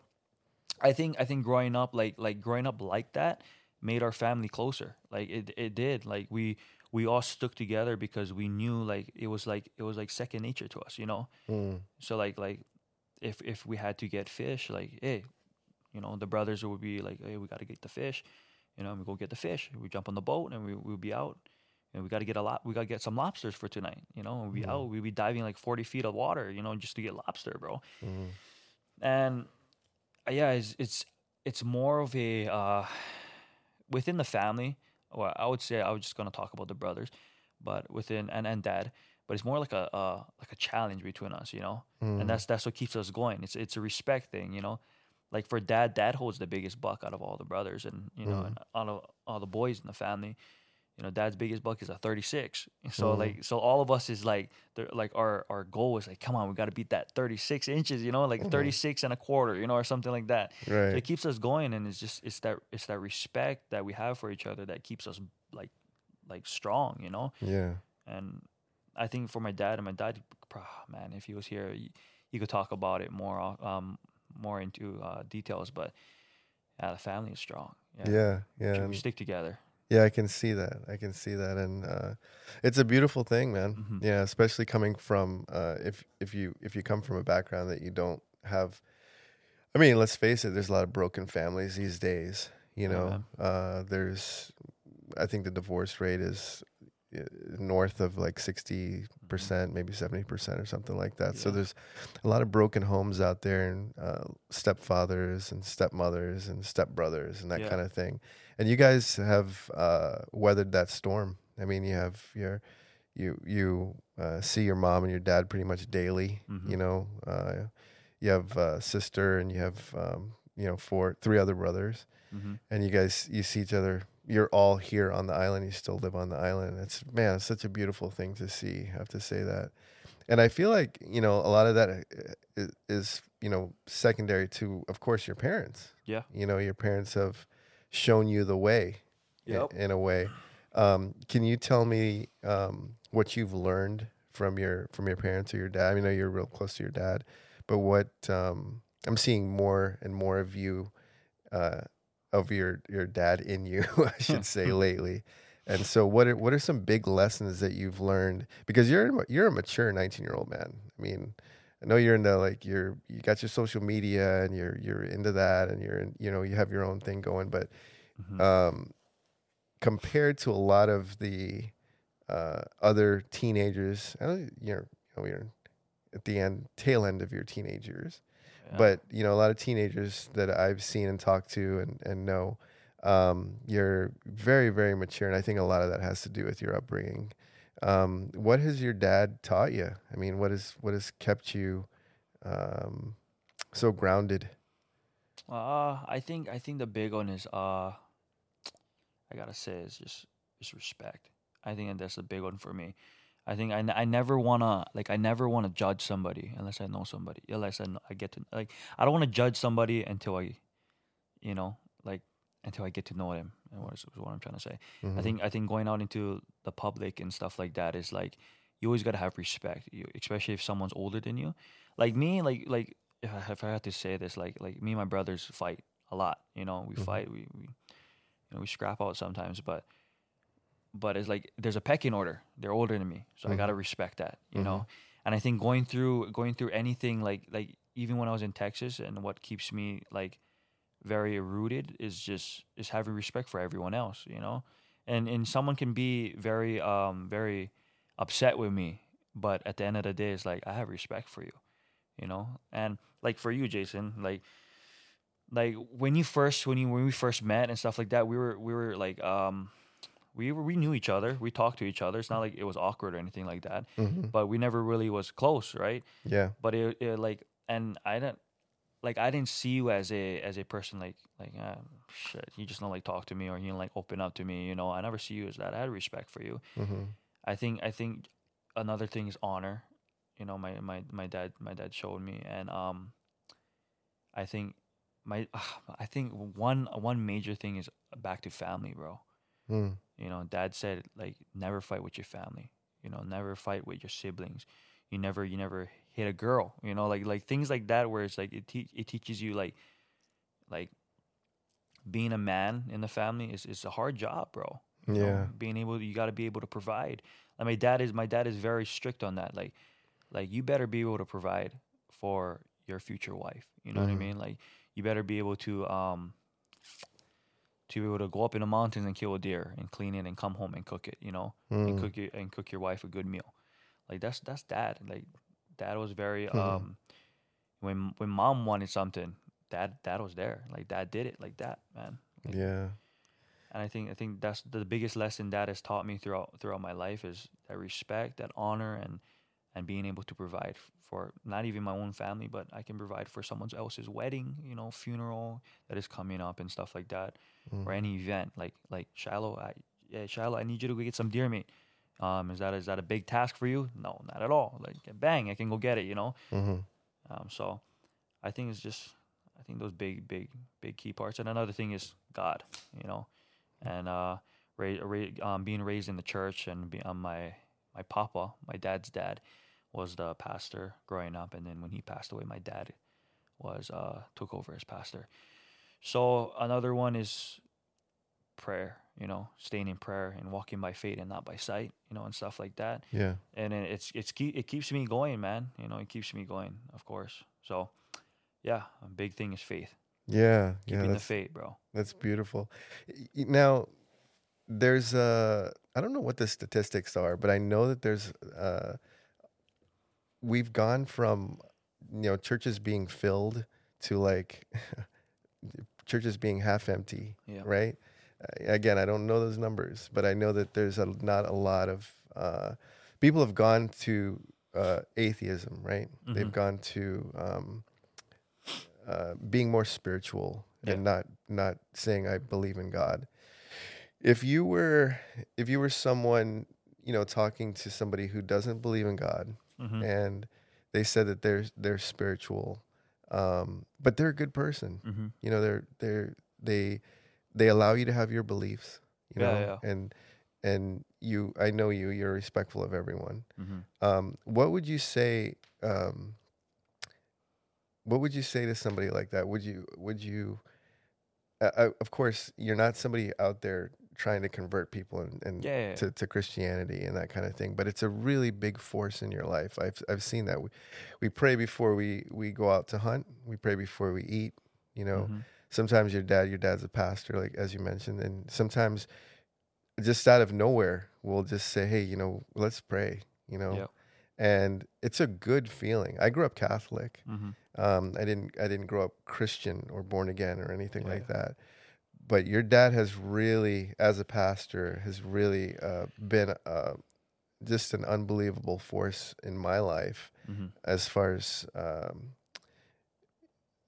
B: I think I think growing up like like growing up like that made our family closer. Like it it did. Like we we all stuck together because we knew like it was like it was like second nature to us, you know.
A: Mm.
B: So like like if if we had to get fish, like hey, you know, the brothers would be like, hey, we got to get the fish, you know, and we go get the fish. We jump on the boat and we we'll be out. And we got to get a lot. We got to get some lobsters for tonight. You know, and we
A: Mhm.
B: out. We be diving like forty feet of water. You know, just to get lobster, bro
A: Mm.
B: and uh, yeah, it's it's it's more of a uh, within the family. Well, I would say I was just gonna talk about the brothers, but within and and dad, but it's more like a uh, like a challenge between us, you know.
A: Mm.
B: And that's that's what keeps us going. It's it's a respect thing, you know. Like for dad, dad holds the biggest buck out of all the brothers, and you know,
A: Mm.
B: and out of all the boys in the family. You know, dad's biggest buck is a 36. So
A: Mm.
B: like, so all of us is like, like our our goal is like, come on, we got to beat that 36 inches. You know, like
A: Mhm.
B: 36 and a quarter. You know, or something like that. So it keeps us going, and it's just it's that it's that respect that we have for each other that keeps us like like strong. You know,
A: Yeah.
B: and I think for my dad and my dad, man, if he was here, he, he could talk about it more, um, more into uh, details. But yeah, the family is strong. Yeah,
A: Yeah. Yeah.
B: we stick together.
A: Yeah, I can see that. I can see that, and uh, it's a beautiful thing, man.
B: Mhm.
A: Yeah, especially coming from uh, if if you if you come from a background that you don't have. I mean, let's face it. There's a lot of broken families these days. You
B: Oh,
A: know, uh, there's. I think the divorce rate is uh, north of like sixty percent, maybe seventy percent, or something like that. So there's a lot of broken homes out there, and uh, stepfathers and stepmothers and stepbrothers and that
B: Yeah.
A: kind of thing. And you guys have uh, weathered that storm. I mean, you have your you you uh, see your mom and your dad pretty much daily.
B: Mhm.
A: You know, uh, you have a sister and you have um, you know four three other brothers,
B: hmm
A: and you guys you see each other. You're all here on the island. You still live on the island. It's man, it's such a beautiful thing to see. I have to say that, and I feel like you know a lot of that uh, is, is you know secondary to, of course, your parents.
B: Yeah.
A: You know, your parents have shown you the way
B: Yep.
A: in, a way. Um, can you tell me um, what you've learned from your from your parents or your dad? I mean, I know you're real close to your dad, but what um, I'm seeing more and more of you, uh, of your your dad in you, I should say, lately. And so, what are what are some big lessons that you've learned? Because you're you're a mature 19 year old man. I mean, I know you're into like you're you got your social media and you're you're into that and you're you know you have your own thing going, but
B: hmm
A: um, compared to a lot of the uh, other teenagers, I don't, you're you know, you're at the end tail end of your teenage years, but you know a lot of teenagers that I've seen and talked to and and know, um, you're very very mature, and I think a lot of that has to do with your upbringing. Um, what has your dad taught you? I mean, what has what has kept you um, so grounded?
B: Uh, I think I think the big one is uh, I gotta say is just just respect. I think that's the big one for me. I think I, n- I never wanna like I never wanna judge somebody unless I know somebody unless I, know, I get to like I don't wanna judge somebody until I, you know, like until I get to know them. What is, what I'm trying to say. I
A: Mhm.
B: think I think going out into the public and stuff like that is like you always gotta have respect, you, especially if someone's older than you. Like me, like like if I, if I had to say this, like like me and my brothers fight a lot. You know, we
A: Mhm.
B: fight, we, we you know we scrap out sometimes, but but it's like there's a pecking order. They're older than me, so I
A: Mhm.
B: gotta respect that. You know, and I think going through going through anything like like even when I was in Texas, and what keeps me like very rooted is just is having respect for everyone else. You know, and and someone can be very um very upset with me, but at the end of the day, it's like I have respect for you. You know, and like for you, Jason, like like when you first when you when we first met and stuff like that, we were we were like um we were, we knew each other. We talked to each other. It's not like it was awkward or anything like that.
A: Mhm.
B: But we never really was close, right?
A: Yeah.
B: But it, it like and I didn't like I didn't see you as a as a person like like ah, shit. You just don't like talk to me or you don't like open up to me. You know, I never see you as that. I had respect for you.
A: hmm
B: I think I think another thing is honor. You know, my my my dad my dad showed me, and um, I think my I think one one major thing is back to family, bro.
A: Mm.
B: You know, dad said like never fight with your family. You know, never fight with your siblings. You never you never hit a girl. You know, like like things like that where it's like it te- it teaches you like like being a man in the family is is a hard job, bro. you know,
A: Yeah.
B: being able to, you got to be able to provide like my dad is my dad is very strict on that like like you better be able to provide for your future wife you know what i
A: Mhm.
B: mean like you better be able to um to be able to go up in the mountains and kill a deer and clean it and come home and cook it you know and
A: Mm.
B: cook your and cook your wife a good meal like that's that's dad like dad was very
A: Mhm.
B: um when when mom wanted something dad dad was there like dad did it like that man Like,
A: Yeah.
B: and I think I think that's the biggest lesson dad has taught me throughout throughout my life is that respect, that honor, and and being able to provide for not even my own family, but I can provide for someone else's wedding, you know, funeral that is coming up and stuff like that,
A: Mm.
B: or any event like like Shiloh. I, yeah, Shiloh, I need you to go get some deer meat. Um, is that is that a big task for you? No, not at all. Like bang, I can go get it. You know.
A: hmm
B: Um, so I think it's just I think those big, big, big key parts. And another thing is God, you know, and uh, ra- ra- um, being raised in the church and be, um, my my papa, my dad's dad, was the pastor growing up, and then when he passed away, my dad was uh, took over as pastor. So another one is prayer, you know, staying in prayer and walking by faith and not by sight, you know, and stuff like that
A: Yeah.
B: and it's it's it keeps me going, man. You know, it keeps me going, of course. So, yeah, a big thing is faith,
A: Yeah. Yeah.
B: keeping the
A: That's,
B: faith, bro.
A: that's beautiful. Now, there's uh I don't know what the statistics are, but I know that there's uh we've gone from you know churches being filled to like churches being half empty,
B: Yeah.
A: right? Again, I don't know those numbers, but I know that there's a, not a lot of uh, people have gone to uh, atheism, right? They've
B: Mhm.
A: gone to um, uh, being more spiritual
B: Yeah.
A: and not not saying I believe in God. If you were if you were someone you know talking to somebody who doesn't believe in God
B: hmm
A: and they said that they're they're spiritual, um, but they're a good person.
B: hmm
A: You know, they're they're they they allow you to have your beliefs. You know,
B: yeah.
A: and and you I know you. You're respectful of everyone.
B: hmm
A: Um, what would you say? Um, what would you say to somebody like that? Would you would you? Uh, uh, of course, you're not somebody out there trying to convert people and, and
B: Yeah, yeah, yeah.
A: to, to Christianity and that kind of thing. But it's a really big force in your life. I've I've seen that. We, we pray before we we go out to hunt. We pray before we eat. You know,
B: Mhm.
A: Sometimes your dad, your dad's a pastor, like as you mentioned, and sometimes just out of nowhere, we'll just say, hey, you know, let's pray. You know,
B: Yep.
A: and it's a good feeling. I grew up Catholic.
B: Mhm.
A: Um, I didn't I didn't grow up Christian or born again or anything
B: Yeah.
A: like that. But your dad has really, as a pastor, has really uh, been uh, just an unbelievable force in my life
B: Mhm.
A: as far as um,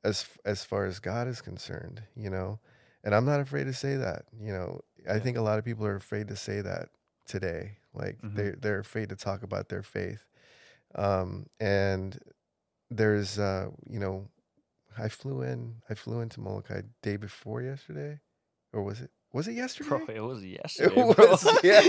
A: as as far as God is concerned. You know, and I'm not afraid to say that. You know, I
B: Yeah.
A: think a lot of people are afraid to say that today. Like
B: Mhm.
A: they they're afraid to talk about their faith. Um, and there's uh, you know, I flew in I flew into Molokai day before yesterday, or was it was it yesterday?
B: Bro, it was yesterday,
A: It
B: bro.
A: was
B: yeah, that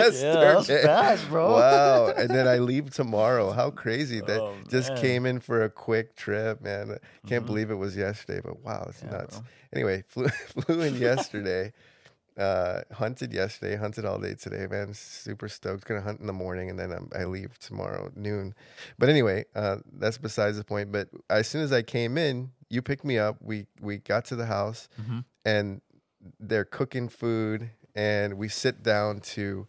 B: was
A: yesterday.
B: fast, bro.
A: Wow! And then I leave tomorrow. How crazy that
B: Oh,
A: just came in for a quick trip, man. Can't
B: Mhm.
A: believe it was yesterday, but wow, it's
B: Yeah,
A: nuts.
B: bro.
A: Anyway, flew flew in yesterday. Uh, hunted yesterday, hunted all day today, man. Super stoked. Gonna hunt in the morning, and then um, I leave tomorrow noon. But anyway, uh, that's besides the point. But as soon as I came in, you picked me up. We we got to the house,
B: Mhm.
A: and they're cooking food, and we sit down to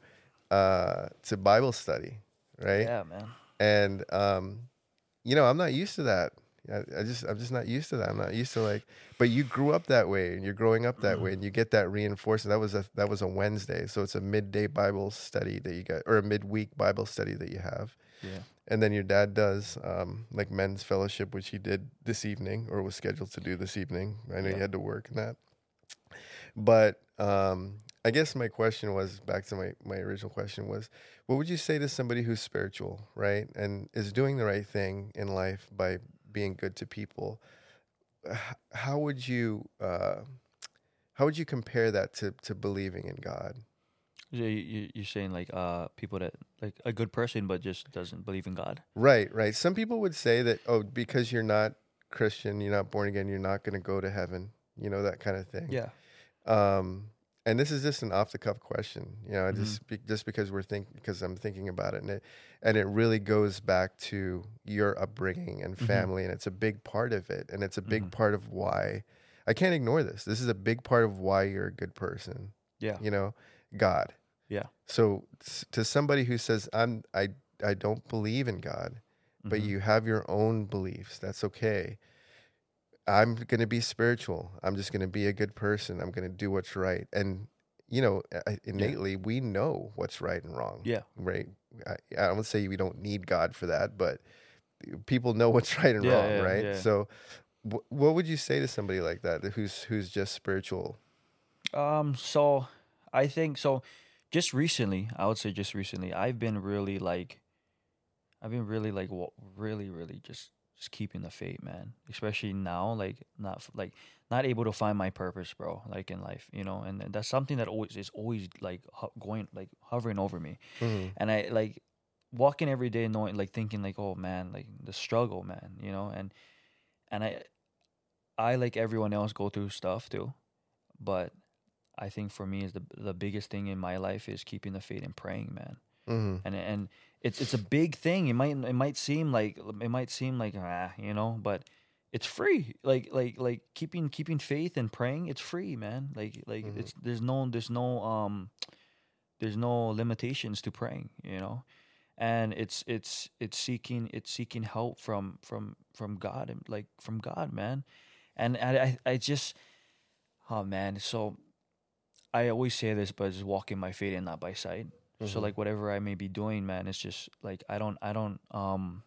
A: uh, to Bible study, right?
B: Yeah, man.
A: and um, you know, I'm not used to that. I, I just, I'm just not used to that. I'm not used to like, but you grew up that way, and you're growing up that way, and you get that reinforcement. That was a that was a Wednesday, so it's a midday Bible study that you got, or a midweek Bible study that you have,
B: Yeah.
A: and then your dad does um, like men's fellowship, which he did this evening, or was scheduled to do this evening. I know
B: Yeah.
A: he had to work and that, but um, I guess my question was back to my my original question was, what would you say to somebody who's spiritual, right, and is doing the right thing in life by being good to people? How would you uh, how would you compare that to to believing in God?
B: You, you, you're saying like uh people that like a good person but just doesn't believe in God.
A: Right, right. Some people would say that oh, because you're not Christian, you're not born again, you're not going to go to heaven. You know that kind of thing.
B: Yeah.
A: Um, and this is just an off the cuff question, you know, just be, just because we're think because I'm thinking about it, and it and it really goes back to your upbringing and
B: Mhm.
A: family, and it's a big part of it, and it's a big
B: Mhm.
A: part of why I can't ignore this. This is a big part of why you're a good person.
B: Yeah.
A: You know, God.
B: Yeah.
A: So to somebody who says I'm I I don't believe in God, but
B: Mhm.
A: you have your own beliefs. That's okay. I'm going to be spiritual. I'm just going to be a good person. I'm going to do what's right. And you know, innately we know what's right and wrong.
B: Yeah.
A: Right. I, I don't say we don't need God for that, but people know what's right and
B: Yeah,
A: wrong,
B: yeah,
A: right?
B: yeah.
A: So, wh- what would you say to somebody like that who's who's just spiritual?
B: Um, so I think so. Just recently, I would say just recently, I've been really like, I've been really like, really, really just just keeping the faith, man. Especially now, like not like not able to find my purpose, bro. Like in life, you know, and that's something that always is always like ho- going like hovering over me,
A: Mhm.
B: and I like walking every day knowing like thinking like, oh man, like the struggle, man, you know, and and I I like everyone else go through stuff too, but I think for me is the the biggest thing in my life is keeping the faith and praying, man.
A: Mhm.
B: And and it's it's a big thing. It might it might seem like it might seem like ah, you know, but it's free. Like like like keeping keeping faith and praying, it's free, man. Like like
A: Mhm.
B: it's there's no there's no um there's no limitations to praying, you know. And it's it's it's seeking it's seeking help from from from God and like from God, man. And I I, I just oh man, so I always say this, but it's walking my faith and not by sight. So
A: Mhm.
B: like whatever I may be doing, man, it's just like I don't I don't um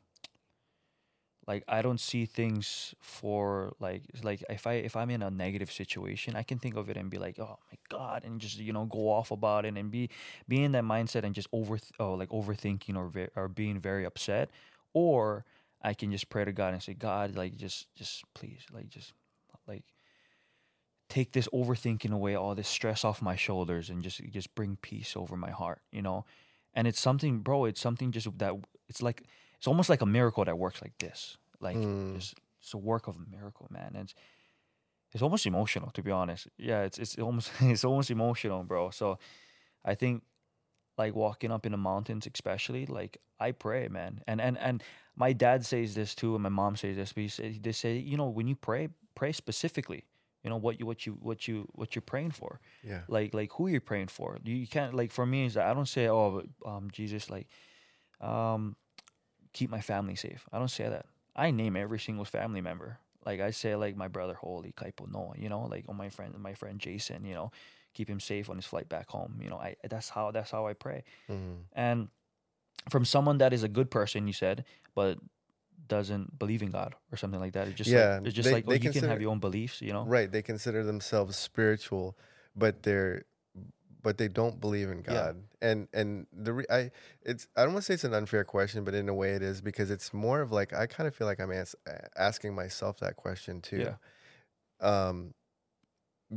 B: like I don't see things for like like if I if I'm in a negative situation, I can think of it and be like, oh my god, and just you know go off about it and be be in that mindset and just over oh like overthinking or ve- or being very upset, or I can just pray to God and say, God, like just just please like just like take this overthinking away, all this stress off my shoulders, and just just bring peace over my heart, you know. And it's something, bro. It's something just that it's like it's almost like a miracle that works like this. Like
A: Mm.
B: it's, it's a work of a miracle, man. And it's it's almost emotional, to be honest. Yeah, it's it's almost it's almost emotional, bro. So I think like walking up in the mountains, especially, like I pray, man. And and and my dad says this too, and my mom says this. But he say, they say, you know, when you pray, pray specifically. You know what you what you what you what you're praying for
A: Yeah.
B: like like who you're praying for. You, you can't like for me is that I don't say oh um Jesus like um keep my family safe. I don't say that. I name every single family member. Like I say like my brother Holy Kaipo no you know, like on my friend my friend Jason, you know, keep him safe on his flight back home. You know, I that's how that's how I pray.
A: Mhm.
B: And from someone that is a good person, you said, but doesn't believe in God or something like that. It's just
A: Yeah,
B: like, it's just
A: they-
B: like oh, you can have your own beliefs, you know.
A: Right. They consider themselves spiritual, but they're but they don't believe in
B: Yeah.
A: God. And and the re- I it's I don't want to say it's an unfair question, but in a way it is because it's more of like I kind of feel like I'm as, asking myself that question too.
B: Yeah.
A: Um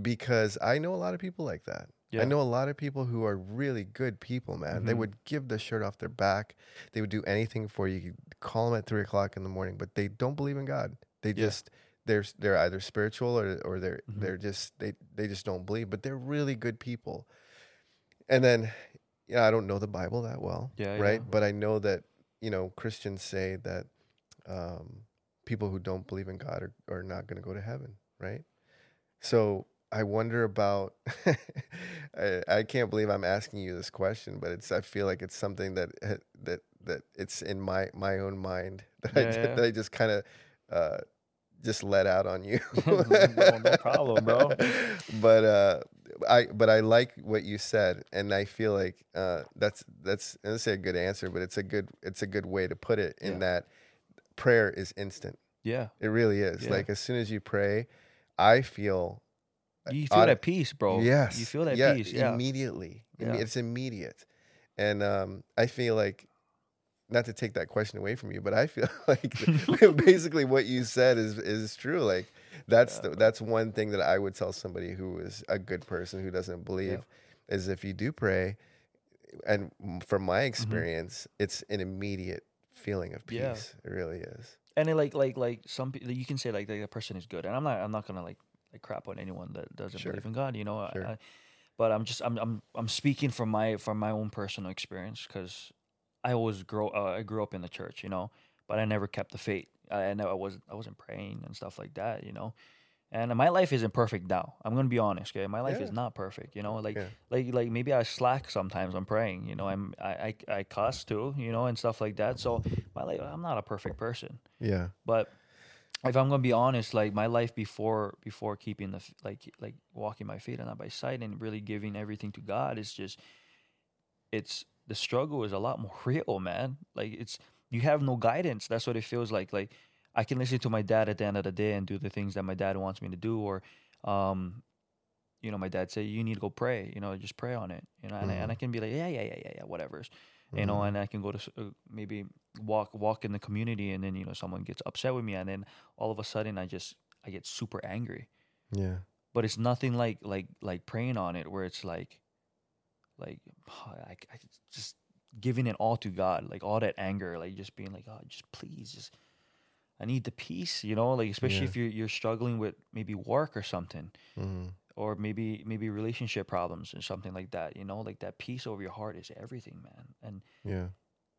A: because I know a lot of people like that. I know a lot of people who are really good people, man. They
B: Mhm.
A: would give the shirt off their back. They would do anything for you. You could call them at three o'clock in the morning, but they don't believe in God. They
B: Yeah.
A: just they're they're either spiritual or or they're
B: Mhm.
A: they're just they they just don't believe. But they're really good people. And then, yeah, I don't know the Bible that well,
B: Yeah,
A: right?
B: yeah.
A: But I know that you know Christians say that um, people who don't believe in God are, are not going to go to heaven, right? So I wonder about. I, I can't believe I'm asking you this question, but it's. I feel like it's something that that that it's in my my own mind that I
B: Yeah,
A: ju-
B: yeah.
A: that I just kind of uh, just let out on you.
B: No- no problem, bro.
A: But uh, I but I like what you said, and I feel like uh, that's that's I don't say a good answer, but it's a good it's a good way to put it. In
B: Yeah.
A: that prayer is instant.
B: Yeah.
A: It really is. Like as soon as you pray, I feel
B: You feel that peace, bro.
A: Yes.
B: You feel that
A: yeah,
B: peace. Yeah.
A: Immediately.
B: Yeah.
A: It's immediate. And um, I feel like, not to take that question away from you, but I feel like basically what you said is is true. Like that's the, that's one thing that I would tell somebody who is a good person who doesn't believe is if you do pray, and from my experience, it's an immediate feeling of peace.
B: Yeah.
A: It really is.
B: and it like like like some people you can say like the person is good and i'm not i'm not gonna like like crap on anyone that doesn't
A: Sure.
B: believe in god you know
A: Sure.
B: I, but i'm just i'm i'm i'm speaking from my from my own personal experience because i always grow uh, i grew up in the church you know but i never kept the faith i, I never I wasn't i wasn't praying and stuff like that you know and my life isn't perfect now i'm gonna be honest okay my life
A: Yeah.
B: is not perfect you know like
A: Yeah.
B: like like maybe i slack sometimes i'm praying you know i'm i i, I cuss too you know and stuff like that so my life i'm not a perfect person
A: Yeah.
B: but if I'm gonna be honest, like my life before before keeping the like like walking my feet and not by sight and really giving everything to God is just it's the struggle is a lot more real, man. Like it's you have no guidance. That's what it feels like. Like I can listen to my dad at the end of the day and do the things that my dad wants me to do, or um, you know, my dad say you need to go pray. You know, just pray on it. You know, and, I, and I can be like, yeah, yeah, yeah, yeah, yeah, whatever. You know,
A: Mhm.
B: and I can go to uh, maybe walk walk in the community, and then you know someone gets upset with me, and then all of a sudden I just I get super angry.
A: yeah,
B: But it's nothing like like like praying on it where it's like like I, I just giving it all to God, like all that anger, like just being like, oh, just please, just I need the peace, you know, like especially
A: Yeah.
B: if you're you're struggling with maybe work or something,
A: hmm
B: or maybe maybe relationship problems or something like that, you know, like that peace over your heart is everything, man, and
A: yeah,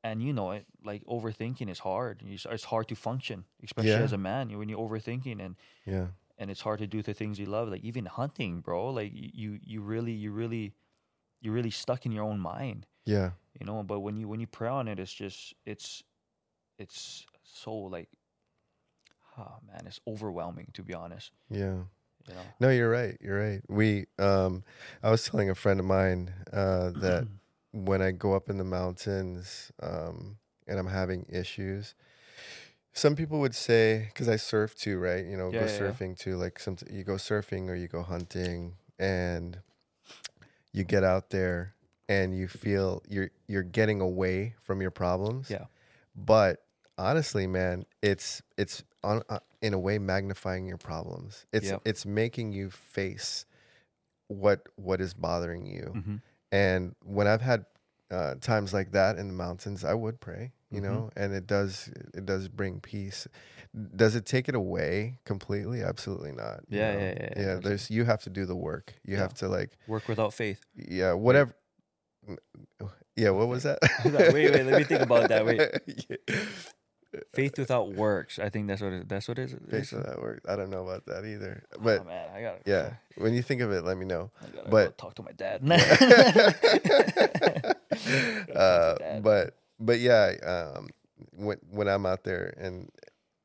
B: and you know it, like overthinking is hard. It's hard to function, especially
A: Yeah.
B: as a man. When you're overthinking and
A: yeah,
B: and it's hard to do the things you love, like even hunting, bro. Like you you really you really you're really stuck in your own mind,
A: yeah,
B: you know. But when you when you pray on it, it's just it's it's so like, oh man, it's overwhelming to be honest.
A: yeah.
B: You know.
A: No, you're right. You're right. We, um, I was telling a friend of mine uh, that when I go up in the mountains um, and I'm having issues, some people would say because I surf too, right? You know,
B: Yeah,
A: go
B: yeah, yeah.
A: surfing too. Like some, you go surfing or you go hunting, and you get out there and you feel you're you're getting away from your problems.
B: Yeah.
A: But honestly, man, it's it's on uh, in a way magnifying your problems. It's
B: Yep.
A: it's making you face what what is bothering you.
B: Mhm.
A: And when I've had uh, times like that in the mountains, I would pray, you
B: Mhm.
A: know, and it does it does bring peace. Does it take it away completely? Absolutely not. you
B: Yeah,
A: know?
B: yeah, yeah, yeah,
A: yeah. There's you have to do the work. You
B: Yeah.
A: have to like
B: Work without faith.
A: yeah whatever. Yeah, what was that?
B: Wait, wait, let me think about that. Wait. Faith without works. I think that's what it, that's what it is.
A: Faith without work. I don't know about that either.
B: Oh,
A: But
B: man, I got
A: yeah, when you think of it, let me know.
B: I gotta
A: but-
B: go talk to my dad.
A: uh,
B: Dad.
A: but but yeah, um, when when I'm out there and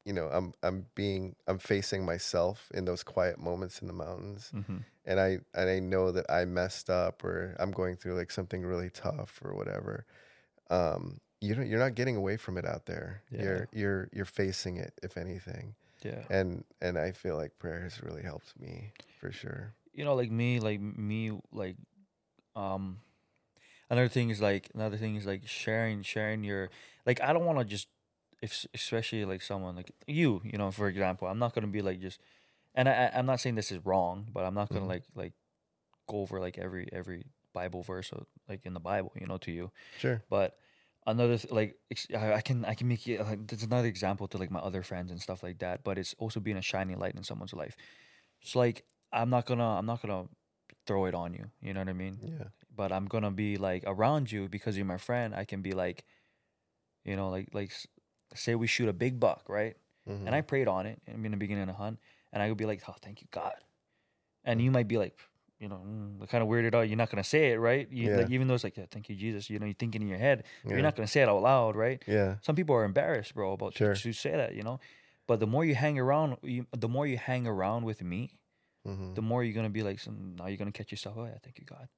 A: you know I'm I'm being I'm facing myself in those quiet moments in the mountains,
B: Mhm.
A: and I and I know that I messed up or I'm going through like something really tough or whatever. Um, you don't, you're not getting away from it out there.
B: Yeah.
A: You're you're you're facing it, if anything.
B: yeah.
A: And and I feel like prayer has really helped me for sure.
B: you know like me like me like um another thing is like another thing is like sharing sharing your like i don't want to just if especially like someone like you you know for example i'm not going to be like just and I, i'm not saying this is wrong but i'm not going to
A: Mhm.
B: like like go over like every every bible verse or, like in the bible you know to you
A: Sure.
B: but another th- like ex- I, I can i can make it like there's another example to like my other friends and stuff like that but it's also being a shining light in someone's life. It's like i'm not gonna i'm not gonna throw it on you you know what i mean?
A: Yeah.
B: but i'm gonna be like around you because you're my friend. I can be like you know like like say we shoot a big buck right?
A: Mhm.
B: and i prayed on it in the beginning of the hunt and i would be like oh thank you god. And you might be like you know mm, kind of weirded out you're not gonna say it right you, like,
A: Yeah.
B: even though it's like yeah, thank you jesus you know you're thinking in your head
A: yeah.
B: you're not gonna say it out loud right
A: Yeah.
B: some people are embarrassed bro about
A: Sure.
B: to, to say that you know but the more you hang around you, the more you hang around with me
A: Mhm.
B: the more you're gonna be like some now you're gonna catch yourself oh yeah thank you god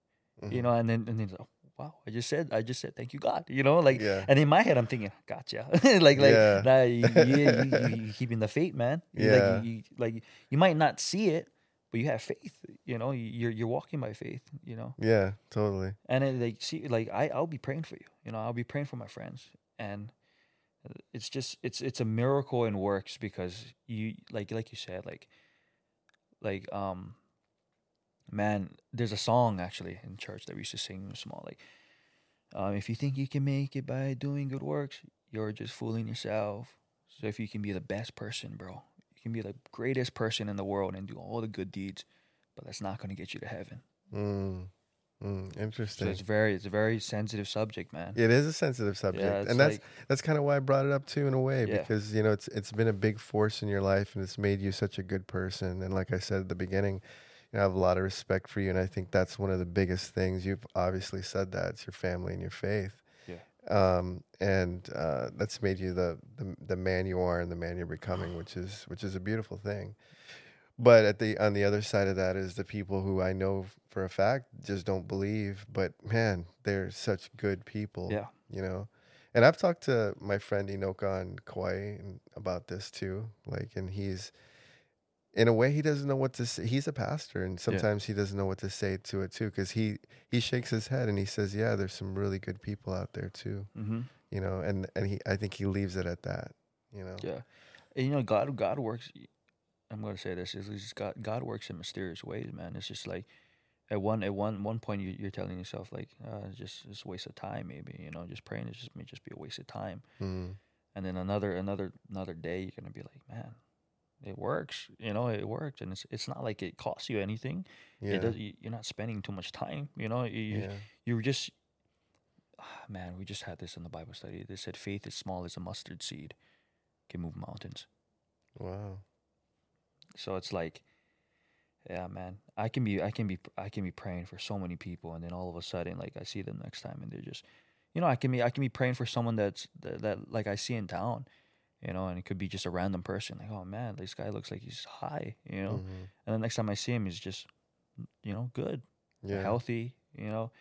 B: you
A: Mhm.
B: know and then and then it's like, oh, wow i just said i just said thank you god you know like
A: yeah.
B: and in my head i'm thinking gotcha like like
A: Yeah.
B: nah, you, you, you, you keeping the faith man
A: Yeah.
B: like, you, you, like you might not see it but you have faith you know You- you're you're walking by faith you know
A: Yeah. Totally.
B: and then like see like i i'll be praying for you you know i'll be praying for my friends and uh, it's just it's it's a miracle in works because you like like you said like like um man there's a song actually in church that we used to sing when we were small like um if you think you can make it by doing good works you're just fooling yourself so if you can be the best person bro you can be the greatest person in the world and do all the good deeds but that's not going to get you to heaven
A: Mm. Mm.
B: so it's very it's a very sensitive subject, man.
A: It is a sensitive subject,
B: Yeah,
A: and that's
B: like,
A: that's kind of why I brought it up too, in a way,
B: Yeah.
A: because you know it's it's been a big force in your life, and it's made you such a good person. And like I said at the beginning, you know, I have a lot of respect for you, and I think that's one of the biggest things. You've obviously said that it's your family and your faith. Um, and uh, that's made you the, the the man you are and the man you're becoming, which is which is a beautiful thing. But at the on the other side of that is the people who I know for a fact just don't believe. But man, they're such good people.
B: Yeah.
A: you know. And I've talked to my friend Inoka on Kauai about this too. Like, and he's in a way he doesn't know what to say. He's a pastor, and sometimes he doesn't know what to say to it too, because he he shakes his head and he says, "Yeah, there's some really good people out there too."
B: Mm-hmm.
A: You know, and and he I think he leaves it at that. You know.
B: Yeah, and, you know, God, God works. I'm gonna say this is just God. God works in mysterious ways, man. It's just like at one at one one point you, you're telling yourself like, uh, just just a waste of time, maybe you know, just praying is just may just be a waste of time.
A: Mm.
B: And then another another another day you're gonna be like, man, it works. You know, it worked, and it's it's not like it costs you anything.
A: Yeah.
B: It does, you, you're not spending too much time. You know, you you,
A: yeah.
B: you were just ah, man. We just had this in the Bible study. They said faith is small as a mustard seed, can move mountains.
A: Wow.
B: So it's like, yeah, man, I can be, I can be, I can be praying for so many people, and then all of a sudden, like I see them next time, and they're just, you know, I can be, I can be praying for someone that's that, that like I see in town, you know, and it could be just a random person, like, oh man, this guy looks like he's high, you know,
A: Mhm.
B: and the next time I see him, he's just, you know, good,
A: Yeah.
B: healthy, you know,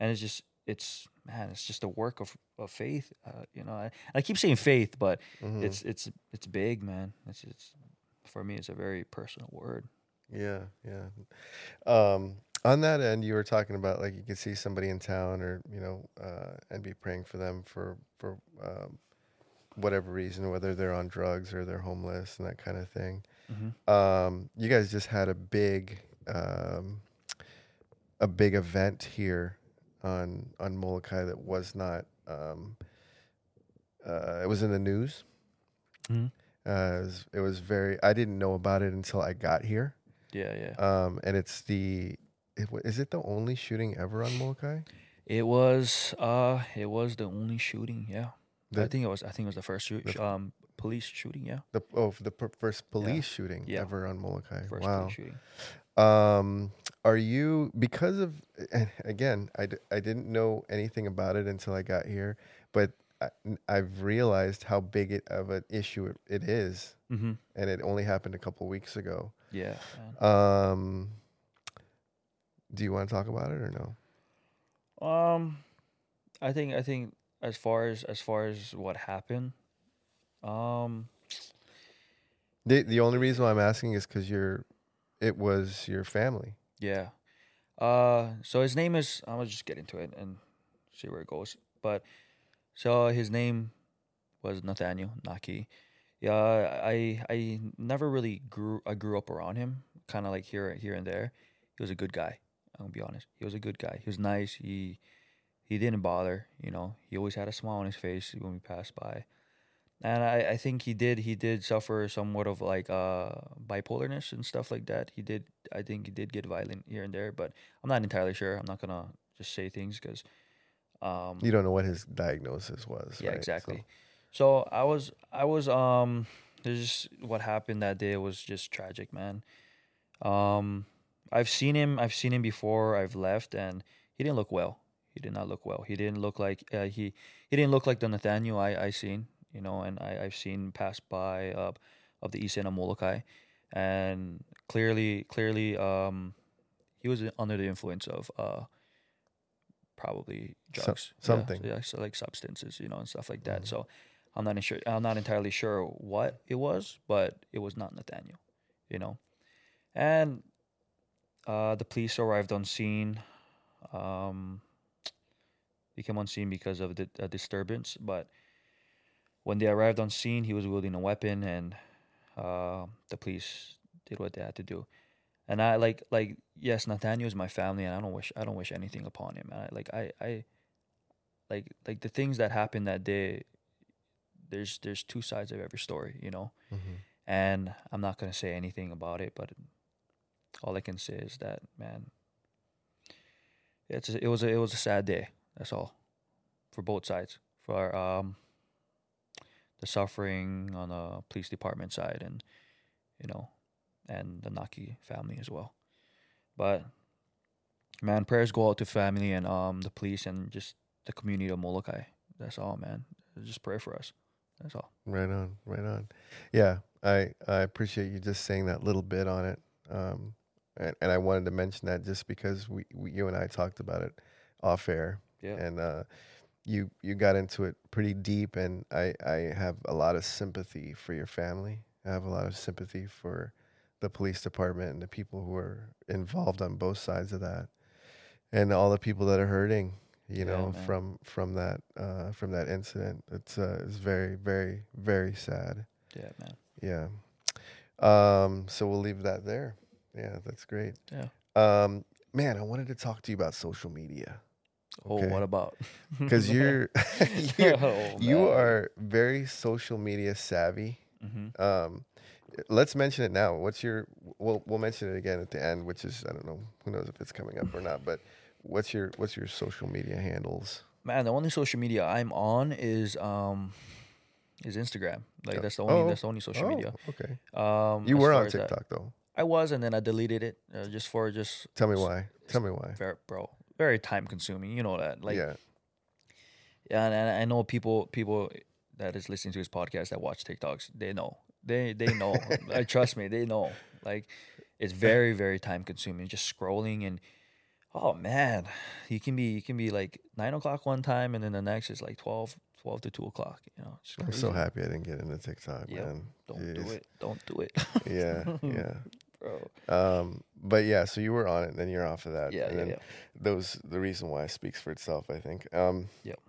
B: and it's just, it's man, it's just a work of of faith, uh, you know. I, I keep saying faith, but
A: Mhm.
B: it's it's it's big, man. It's it's for me, it's a very personal word.
A: Yeah, yeah. Um, on that end, you were talking about like you could see somebody in town, or you know, uh, and be praying for them for for um, whatever reason, whether they're on drugs or they're homeless and that kind of thing.
B: Mm-hmm.
A: Um, you guys just had a big um, a big event here on on Molokai that was not. Um, uh, it was in the news.
B: Mhm.
A: Uh, it, was, it was very. I didn't know about it until I got here.
B: Yeah, yeah.
A: Um, and it's the it, is it the only shooting ever on Molokai?
B: It was uh it was the only shooting, yeah. I think it was I think it was the first shoot,
A: the-
B: um police shooting, yeah.
A: The oh, the per- first police shooting
B: Yeah.
A: ever on Molokai.
B: First
A: wow.
B: police shooting.
A: Um, are you because of and again? I, d- I didn't know anything about it until I got here, but I, I've realized how big it of an issue it, it is,
B: Mm-hmm.
A: and it only happened a couple weeks ago.
B: Yeah.
A: Um, do you want to talk about it or no?
B: Um I think I think as far as as far as what happened, um
A: The the only reason why I'm asking is because you're, it was your family.
B: Yeah. Uh, so his name is. I'm gonna just get into it and see where it goes. But so his name was Nathaniel Naki. Yeah, I I never really grew. I grew up around him, kind of like here here and there. He was a good guy. I'm gonna be honest. He was a good guy. He was nice. He he didn't bother. You know, he always had a smile on his face when we passed by. And I, I think he did he did suffer somewhat of like uh bipolarness and stuff like that. He did I think he did get violent here and there, but I'm not entirely sure. I'm not gonna just say things because um
A: You don't know what his diagnosis was.
B: yeah
A: right?
B: Exactly. So I was I was um there's just what happened that day was just tragic, man. Um I've seen him I've seen him before. I've left and he didn't look well. He did not look well. He didn't look like uh, he he didn't look like the Nathaniel I I seen, you know, and I I've seen pass by uh, of the East End of Molokai and clearly clearly um he was under the influence of uh probably
A: So-
B: drugs Yeah,
A: something.
B: yeah, so like substances you know and stuff like that
A: Mhm.
B: so i'm not sure i'm not entirely sure what it was but it was not nathaniel you know and uh the police arrived on scene um they came on scene because of the a disturbance but when they arrived on scene he was wielding a weapon and uh, the police did what they had to do. And i like like yes nathaniel is my family and i don't wish i don't wish anything upon him. And I, like i i like like the things that happened that day there's there's two sides of every story you know?
A: Mhm.
B: and i'm not going to say anything about it but all i can say is that man it's a, it was a, it was a sad day that's all for both sides for um the suffering on the police department side and you know and the Naki family as well but man prayers go out to family and um the police and just the community of Molokai that's all, man. Just pray for us. That's all.
A: Right on, right on. Yeah, I I appreciate you just saying that little bit on it. Um, and, and I wanted to mention that just because we, we you and I talked about it off air,
B: Yeah.
A: and uh, you you got into it pretty deep, and I I have a lot of sympathy for your family. I have a lot of sympathy for the police department and the people who are involved on both sides of that, and all the people that are hurting. You know, from from that uh, from that incident, it's uh, it's very very very sad.
B: Yeah, man.
A: Yeah. Um, so we'll leave that there. Yeah, that's great.
B: Yeah.
A: Um, man, I wanted to talk to you about social media
B: Oh, what about?
A: because you're, you're
B: Oh,
A: you are very social media savvy.
B: Mhm.
A: Um, let's mention it now. What's your? We'll we'll mention it again at the end, which is I don't know. Who knows if it's coming up or not? But what's your what's your social media handles?
B: Man, the only social media I'm on is um is Instagram. Like
A: Yeah.
B: that's the only
A: Oh.
B: that's the only social media.
A: Oh, okay.
B: Um,
A: You were on
B: as that-
A: TikTok though.
B: I was, and then I deleted it uh, just for just
A: Tell me why. Tell me why.
B: bro very time consuming. You know that. Like
A: yeah.
B: And, and I know people people that is listening to his podcast that watch TikToks. They know. They they know. I trust me. They know. Like it's very very time consuming. Just scrolling and oh man, you can be you can be like nine o'clock one time and then the next is like 12, 12 to two o'clock. You know,
A: I'm so happy I didn't get into TikTok,
B: Yep.
A: man.
B: Don't do it. Don't do it,
A: Yeah, yeah.
B: Bro.
A: Um, but yeah, so you were on it, then you're off of that.
B: Yeah,
A: and
B: yeah,
A: then
B: yeah.
A: those the reason why speaks for itself, I think. Um,
B: Yep.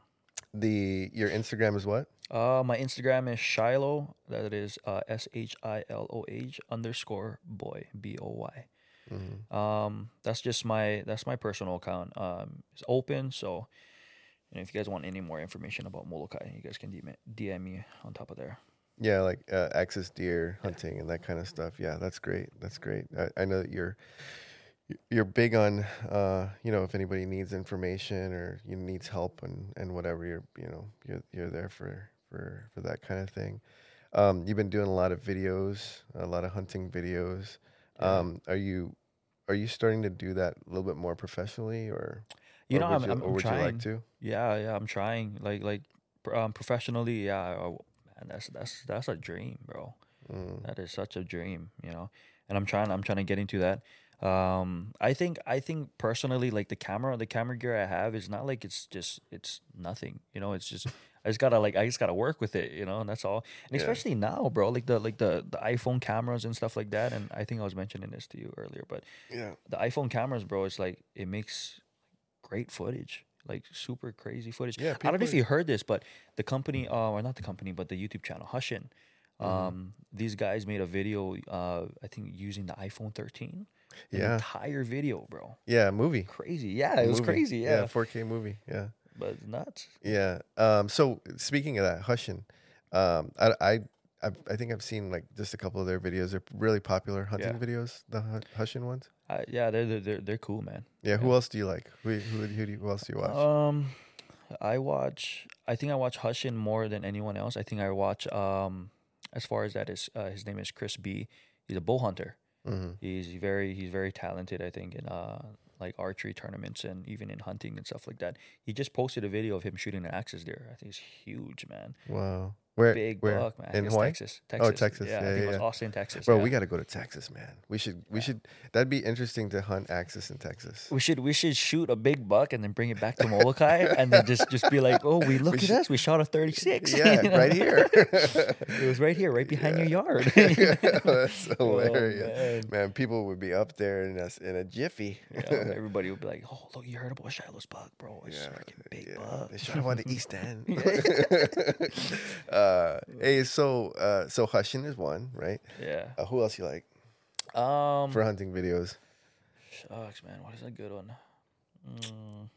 A: The your Instagram is what?
B: Uh, my Instagram is Shiloh. That is uh, S H I L O H underscore boy B O Y.
A: Mhm.
B: Um, that's just my that's my personal account. Um, it's open, so you know, if you guys want any more information about Molokai, you guys can DM, DM me on top of there.
A: Yeah, like uh, axis deer hunting and that kind of stuff. Yeah, that's great. That's great. I, I know that you're you're big on uh, you know if anybody needs information or you needs help and and whatever you're you know you're you're there for for for that kind of thing. Um, you've been doing a lot of videos, a lot of hunting videos.
B: Yeah.
A: Um, are you are you starting to do that a little bit more professionally or
B: You
A: or
B: know, I'm,
A: you,
B: I'm,
A: or would
B: trying.
A: you like to?
B: Yeah, yeah, I'm trying. Like like um, professionally, yeah. Man, that's that's that's a dream, bro.
A: Mm,
B: That is such a dream, you know. And I'm trying I'm trying to get into that. Um I think I think personally like the camera the camera gear I have is not like it's just it's nothing. You know, it's just I just gotta like I just gotta work with it, you know, and that's all. And
A: Yeah.
B: especially now, bro, like the like the the iPhone cameras and stuff like that. And I think I was mentioning this to you earlier, but
A: yeah.
B: the iPhone cameras, bro, it's like it makes great footage, like super crazy footage.
A: Yeah,
B: I don't know if you heard this, but the company, uh, or not the company, but the YouTube channel Hushin,
A: Mm-hmm.
B: um, these guys made a video, uh, I think using the iPhone 13. An
A: Yeah.
B: entire video, bro.
A: Yeah, movie.
B: Crazy. Yeah, it was crazy. Yeah,
A: 4K movie. Yeah.
B: but it's nuts.
A: Yeah. Um, so speaking of that, Hushin, um, I, I, I, I think I've seen like just a couple of their videos. They're really popular hunting
B: Yeah.
A: videos, the Hu- Hushin ones.
B: Uh, yeah, they're, they're they're they're cool, man.
A: Yeah. Who
B: Yeah.
A: else do you like? Who, who, who, do you, who else do you watch?
B: Um, I watch. I think I watch Hushin more than anyone else. I think I watch. Um, as far as that is, uh, his name is Chris B. He's a bull hunter.
A: hmm
B: He's very he's very talented. I think in uh like archery tournaments and even in hunting and stuff like that. He just posted a video of him shooting an axis deer. I think it's huge, man.
A: Wow. Where?
B: Big
A: where?
B: buck, man.
A: In
B: it's
A: Hawaii?
B: Texas. Texas.
A: Oh, Texas.
B: Yeah, I
A: Yeah,
B: think it was. Austin, Texas.
A: Bro,
B: yeah.
A: we got to go to Texas, man. We should. We should. That'd be interesting to hunt axis in Texas.
B: We should we should shoot a big buck and then bring it back to Molokai and then just just be like, oh, we look
A: We
B: at
A: should-
B: us, we shot a thirty six.
A: Yeah, right here.
B: It was right here, right behind your yard.
A: That's
B: Oh,
A: hilarious,
B: man.
A: man. People would be up there in a in a jiffy.
B: Yeah, everybody would be like, "Oh, look, you heard about Shiloh's buck, bro? It's
A: Yeah,
B: freaking big
A: yeah.
B: buck."
A: They shot him on the East End. uh, hey, so uh, so Hushin is one, right?
B: Yeah.
A: Uh, who else you like
B: Um.
A: for hunting videos?
B: Shucks, man. What is a good one? Mm.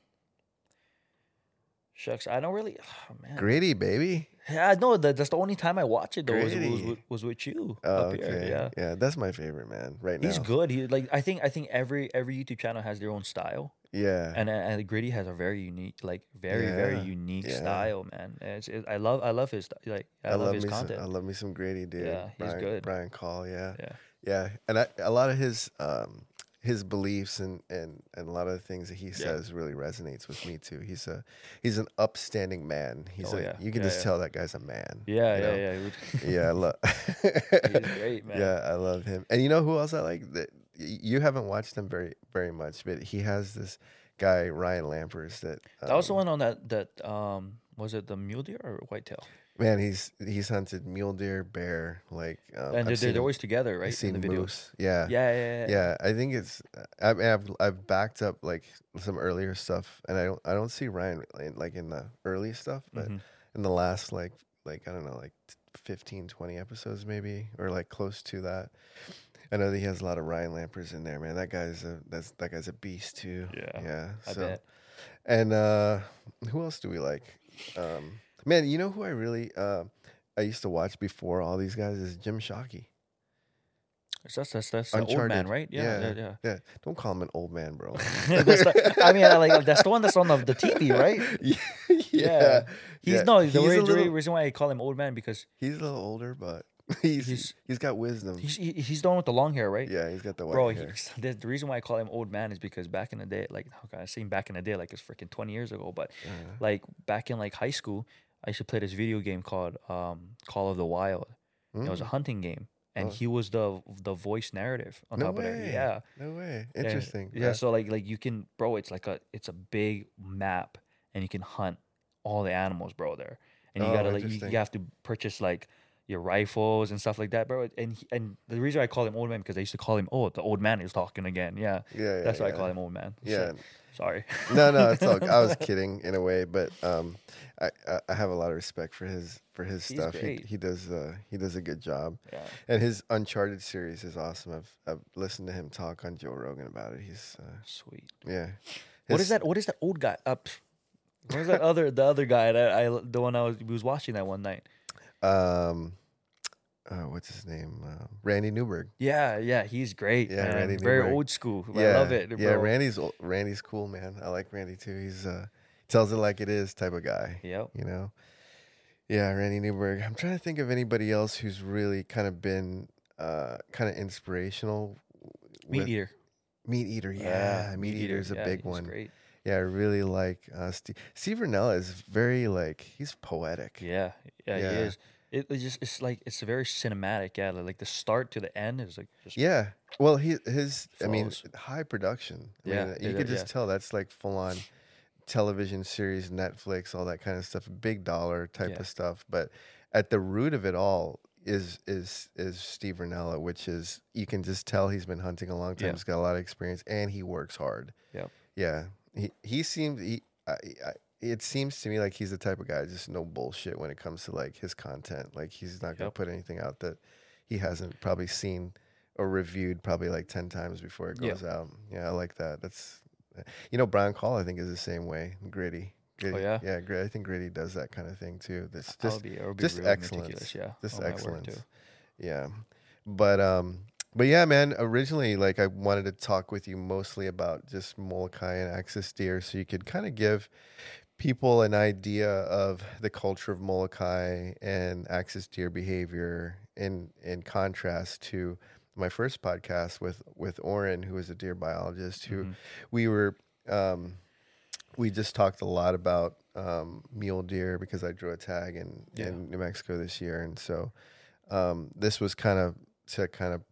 B: Shucks, I don't really. Oh, man.
A: Gritty, baby.
B: Yeah, no, that, that's the only time I watch it though. Was, was, was with you
A: Oh,
B: up
A: okay,
B: here. Yeah,
A: that's my favorite man right now.
B: he's good. He like I think I think every every YouTube channel has their own style,
A: Yeah,
B: and and Gritty has a very unique, like very very unique
A: yeah.
B: style, man. It, I love I love his like I, love, his content.
A: Some, I love me some Gritty, dude.
B: Yeah, he's
A: Brian,
B: good.
A: Brian Call, yeah,
B: yeah,
A: yeah, and I, a lot of his um, his beliefs and, and, and a lot of the things that he says really resonates with me too. He's a he's an upstanding man. He's
B: Oh,
A: a
B: yeah.
A: you can
B: Yeah,
A: just
B: yeah.
A: tell that guy's a man.
B: Yeah,
A: you
B: yeah,
A: know?
B: yeah. he
A: yeah. I love.
B: He's great, man.
A: Yeah, I love him. And you know who else I like? That you haven't watched him very very much, but he has this guy Ryan Lampers that.
B: That was the
A: um,
B: one on that that um was it the mule deer or whitetail?
A: Man, he's he's hunted mule deer, bear, like. Um,
B: and they're,
A: seen
B: they're always together, right?
A: I've seen
B: in the videos.
A: moose. Yeah.
B: Yeah, yeah, yeah.
A: Yeah, I think it's. I mean, I've I've backed up like some earlier stuff, and I don't I don't see Ryan in, like in the early stuff, but
B: Mhm.
A: in the last like like I don't know like 15, 20 episodes maybe, or like close to that. I know that he has a lot of Ryan Lampers in there, man. That guy's a that's that guy's a beast too.
B: Yeah,
A: yeah.
B: I
A: so,
B: bet.
A: and uh who else do we like? Um, man, you know who I really uh, I used to watch before all these guys is Jim Shockey.
B: That's that's that's the old man, right? Yeah,
A: Yeah.
B: yeah, yeah.
A: Yeah, don't call him an old man, bro.
B: The- I mean, like that's the one that's on the, the TV, right?
A: yeah,
B: Yeah. He's no the
A: he's
B: re-
A: little,
B: reason why I call him old man because
A: he's a little older, but he's
B: He's-
A: he's got wisdom.
B: he's he, he's the one with the long hair, right?
A: yeah, he's got the white
B: Bro,
A: hair.
B: he's, the, the reason why I call him old man is because back in the day, like how can I say back in the day, like it's freaking twenty years ago, but
A: Uh,
B: like back in like high school, I used to play this video game called um, Call of the Wild. It was a
A: mm,
B: hunting game, and
A: Oh.
B: he was the the voice narrative on
A: no
B: top of
A: way.
B: it. Yeah,
A: no way. Interesting.
B: Yeah, so like like you can, bro. It's like a it's a big map, and you can hunt all the animals, bro. There, and you
A: Oh,
B: gotta like you, you have to purchase like your rifles and stuff like that, bro. And he, and the reason I call him old man because I used to call him oh the old man is talking again. Yeah,
A: yeah, yeah,
B: that's why
A: yeah.
B: I call him old man. So,
A: Yeah.
B: Sorry.
A: no, no, it's all. I was kidding in a way, but um, I, I have a lot of respect for his for his
B: He's
A: stuff. He he does uh he does a good job,
B: Yeah,
A: and his Uncharted series is awesome. I've I've listened to him talk on Joe Rogan about it. He's uh,
B: sweet.
A: yeah.
B: What
A: His-
B: is that? What is that old guy? Up. what is that other the other guy that I the one I was was watching that one night?
A: Um, uh, what's his name? Uh, Randy Newberg.
B: Yeah, yeah, he's great.
A: Yeah,
B: man.
A: Randy
B: very
A: Newberg.
B: old school.
A: yeah,
B: I love it.
A: Yeah. Randy's ol- Randy's cool, man. I like Randy too. He's uh tells it like it is type of guy.
B: Yep.
A: you know. Yeah, Randy Newberg. I'm trying to think of anybody else who's really kind of been uh kind of inspirational.
B: MeatEater.
A: Meat eater, yeah, meat, eater is a
B: yeah,
A: big one.
B: Great.
A: Yeah, I really like uh, Steve. Steve Rinella is very like he's poetic.
B: Yeah, yeah,
A: Yeah.
B: he is. It, it just it's like it's very cinematic. Yeah, like the start to the end is like just
A: Yeah. Well, he his I mean high production. I
B: Yeah,
A: uh,
B: mean,
A: you could just
B: yeah.
A: tell that's like full on television series, Netflix, all that kind of stuff, big dollar type
B: Yeah.
A: of stuff. But at the root of it all is is is Steve Rinella, which is you can just tell he's been hunting a long time.
B: Yeah.
A: He's got a lot of experience and he works hard.
B: Yep.
A: Yeah. He he seems he. I, I, it seems to me like he's the type of guy just no bullshit when it comes to like his content. Like he's not gonna
B: Yep.
A: put anything out that he hasn't probably seen or reviewed probably like 10 times before it
B: Yeah.
A: goes out. Yeah, I like that. That's, you know, Brian Call, I think, is the same way. Gritty. Gritty.
B: Oh, yeah?
A: Yeah, Gritty. I think Gritty does that kind of thing too. That's just,
B: be, be
A: just
B: really
A: excellence.
B: Yeah,
A: just excellence. Yeah. But, um, but yeah, man, originally, like, I wanted to talk with you mostly about just Molokai and Axis deer so you could kind of give people an idea of the culture of Molokai and access to deer behavior in in contrast to my first podcast with with Oren, who is a deer biologist, who
B: Mhm.
A: we were um, we just talked a lot about um, mule deer because I drew a tag in,
B: Yeah.
A: in New Mexico this year, and so um, this was kind of to kind of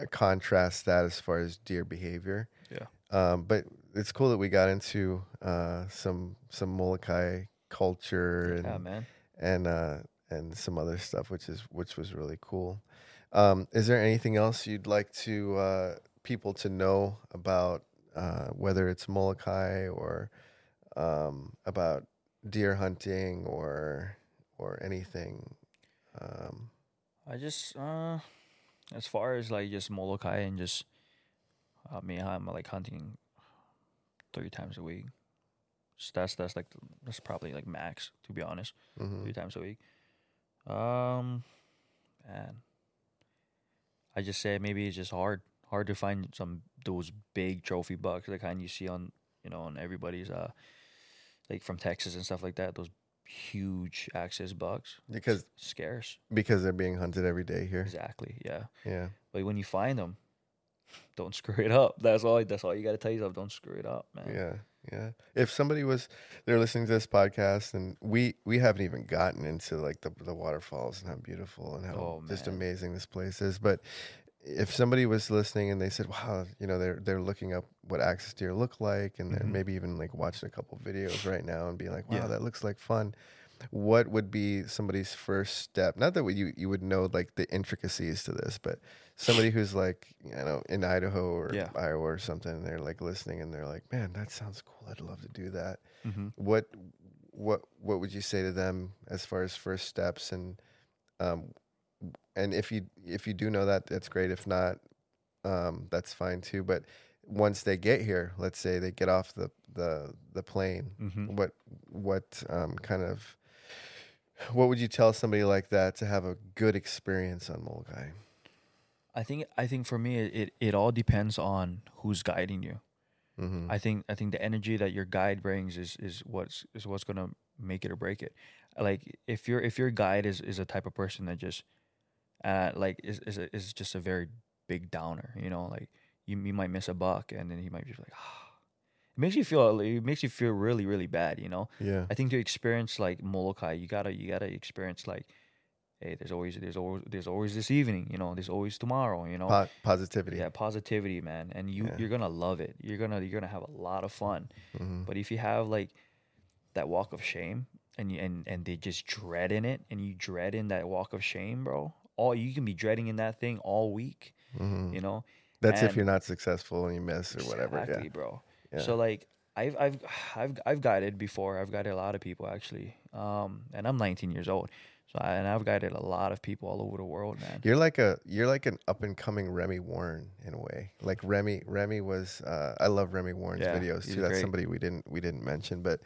A: uh, contrast that as far as deer behavior.
B: Yeah.
A: Um, but it's cool that we got into uh, some some Molokai culture and
B: Yeah, man.
A: and uh, and some other stuff, which is which was really cool. Um, is there anything else you'd like to uh, people to know about uh, whether it's Molokai or um, about deer hunting or or anything? Um,
B: I just uh, as far as like just Molokai and just I mean I'm like hunting three times a week. Just that's that's like that's probably like max to be honest.
A: mhm.
B: three times a week. Um, man, I just say maybe it's just hard, hard to find some those big trophy bucks, the kind you see on you know on everybody's uh, like from Texas and stuff like that. Those huge axis bucks,
A: Because
B: scarce.
A: because they're being hunted every day here.
B: Exactly, yeah.
A: Yeah.
B: But when you find them, don't screw it up. That's all. That's all you got to tell yourself. Don't screw it up, man.
A: Yeah, yeah. If somebody was they're listening to this podcast and we we haven't even gotten into like the the waterfalls and how beautiful and how
B: Oh,
A: just amazing this place is, but if somebody was listening and they said, "Wow," you know, they're they're looking up what axis deer look like, and
B: Mhm.
A: then maybe even like watching a couple videos right now and being like, "Wow,
B: Yeah.
A: that looks like fun." What would be somebody's first step? Not that you you would know like the intricacies to this, but somebody who's like you know in Idaho or
B: Yeah.
A: Iowa or something, and they're like listening and they're like, "Man, that sounds cool. I'd love to do that."
B: Mm-hmm.
A: What what what would you say to them as far as first steps and um and if you if you do know that that's great. If not, um, that's fine too. But once they get here, let's say they get off the the the plane,
B: Mm-hmm.
A: what what um, kind of what would you tell somebody like that to have a good experience on Molokai?
B: I think I think for me it, it, all depends on who's guiding you.
A: Mm-hmm.
B: I think I think the energy that your guide brings is is what's is what's gonna make it or break it. Like if your if your guide is is a type of person that just uh like is is a, is just a very big downer, you know, like you you might miss a buck and then he might be like ah. It makes you feel it makes you feel really really bad, you know.
A: yeah.
B: I think to experience like Molokai, you gotta you gotta experience like, hey, there's always there's always there's always this evening, you know, there's always tomorrow, you know.
A: Po- positivity.
B: Yeah, positivity, man, and you
A: Yeah.
B: you're gonna love it. You're gonna you're gonna have a lot of fun.
A: hmm
B: But if you have like that walk of shame and you and and they just dread in it, and you dread in that walk of shame, bro, all you can be dreading in that thing all week.
A: hmm
B: You know,
A: That's if you're not successful and you miss or whatever. Yeah.
B: bro.
A: Yeah.
B: So like I've I've I've I've guided before. I've guided a lot of people actually. Um, and I'm 19 years old. So I, and I've guided a lot of people all over the world, man.
A: You're like a you're like an up and coming Remi Warren in a way. Like Remi Remi was uh, I love Remi Warren's
B: Yeah,
A: videos too. That's
B: great.
A: somebody we didn't we didn't mention, but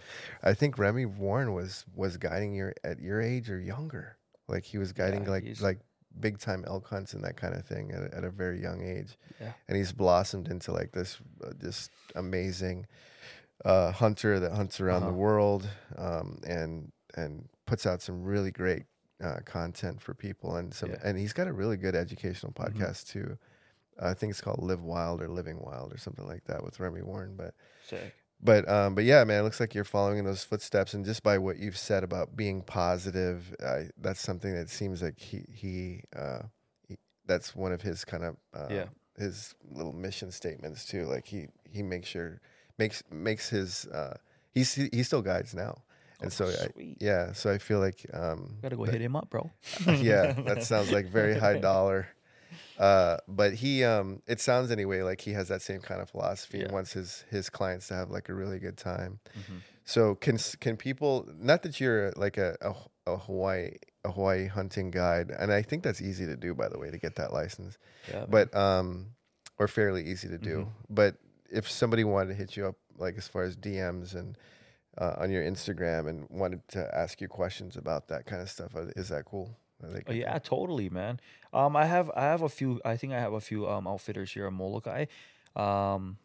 A: I think Remi Warren was was guiding your at your age or younger. Like he was guiding
B: Yeah,
A: like like big time elk hunts and that kind of thing at, at a very young age.
B: Yeah.
A: And he's blossomed into like this uh, just amazing uh, hunter that hunts around the
B: Uh-huh.
A: world um, and and puts out some really great uh, content for people and some
B: Yeah.
A: and he's got a really good educational
B: Mhm.
A: podcast too. I think it's called Live Wild or Living Wild or something like that with Remi Warren. But
B: Sick.
A: But um, but yeah, man, it looks like you're following in those footsteps, and just by what you've said about being positive, I, that's something that seems like he he, uh, he that's one of his kind of uh,
B: Yeah.
A: his little mission statements too. Like he he makes sure makes makes his uh, he's he still guides now, and
B: Oh,
A: so I, yeah, so I feel like um,
B: Gotta go
A: that-
B: hit him up, bro.
A: yeah, that sounds like very high dollar. Uh, but he, um, it sounds anyway like he has that same kind of philosophy and wants his his clients to have like a really good time.
B: Mhm.
A: So can can people? Not that you're like a, a a Hawaii a Hawaii hunting guide, and I think that's easy to do by the way to get that license,
B: Yeah,
A: but um, or fairly easy to do.
B: Mhm.
A: But if somebody wanted to hit you up, like as far as DMs and uh, on your Instagram, and wanted to ask you questions about that kind of stuff, uh, is that cool? They
B: Oh, yeah, totally, man. Um, I have I have a few. I think I have a few um outfitters here in Molokai, um,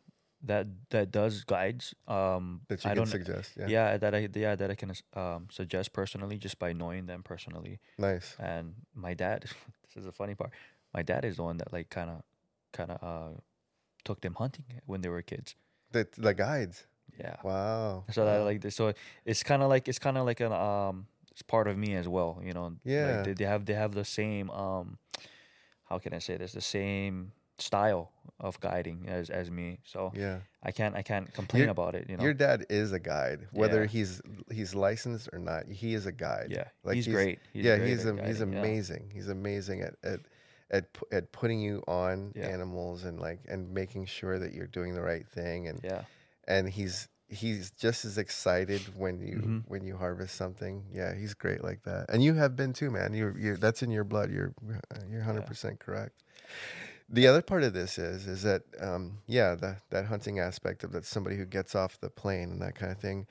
B: that that does guides. Um,
A: that you
B: I
A: can
B: don't.
A: suggest. Yeah.
B: Yeah. that I yeah that I can um suggest personally just by knowing them personally.
A: Nice.
B: And my dad, this is the funny part. My dad is the one that like kind of kind of uh took them hunting when they were kids.
A: The the guides.
B: Yeah.
A: Wow.
B: So that like this, so it's kind of like it's kind of like an um it's part of me as well, you know.
A: Yeah.
B: Like they, they have they have the same um how can I say this the same style of guiding as as me. So
A: yeah.
B: I can't I can't complain
A: Your-
B: about it, you know.
A: Your dad is a guide, whether
B: Yeah.
A: he's he's licensed or not. He is a guide.
B: yeah.
A: like
B: he's,
A: he's-
B: great. He's
A: yeah,
B: great
A: he's am- he's
B: guiding, yeah.
A: amazing. He's amazing at at at at putting you on
B: Yeah.
A: animals and like and making sure that you're doing the right thing and
B: Yeah.
A: and he's he's just as excited when you
B: Mhm.
A: when you harvest something. Yeah, he's great like that. And you have been too, man. You're you are that's in your blood. You're you're 100% correct. The other part of this is is that um yeah, the, that hunting aspect of that somebody who gets off the plane and that kind of thing.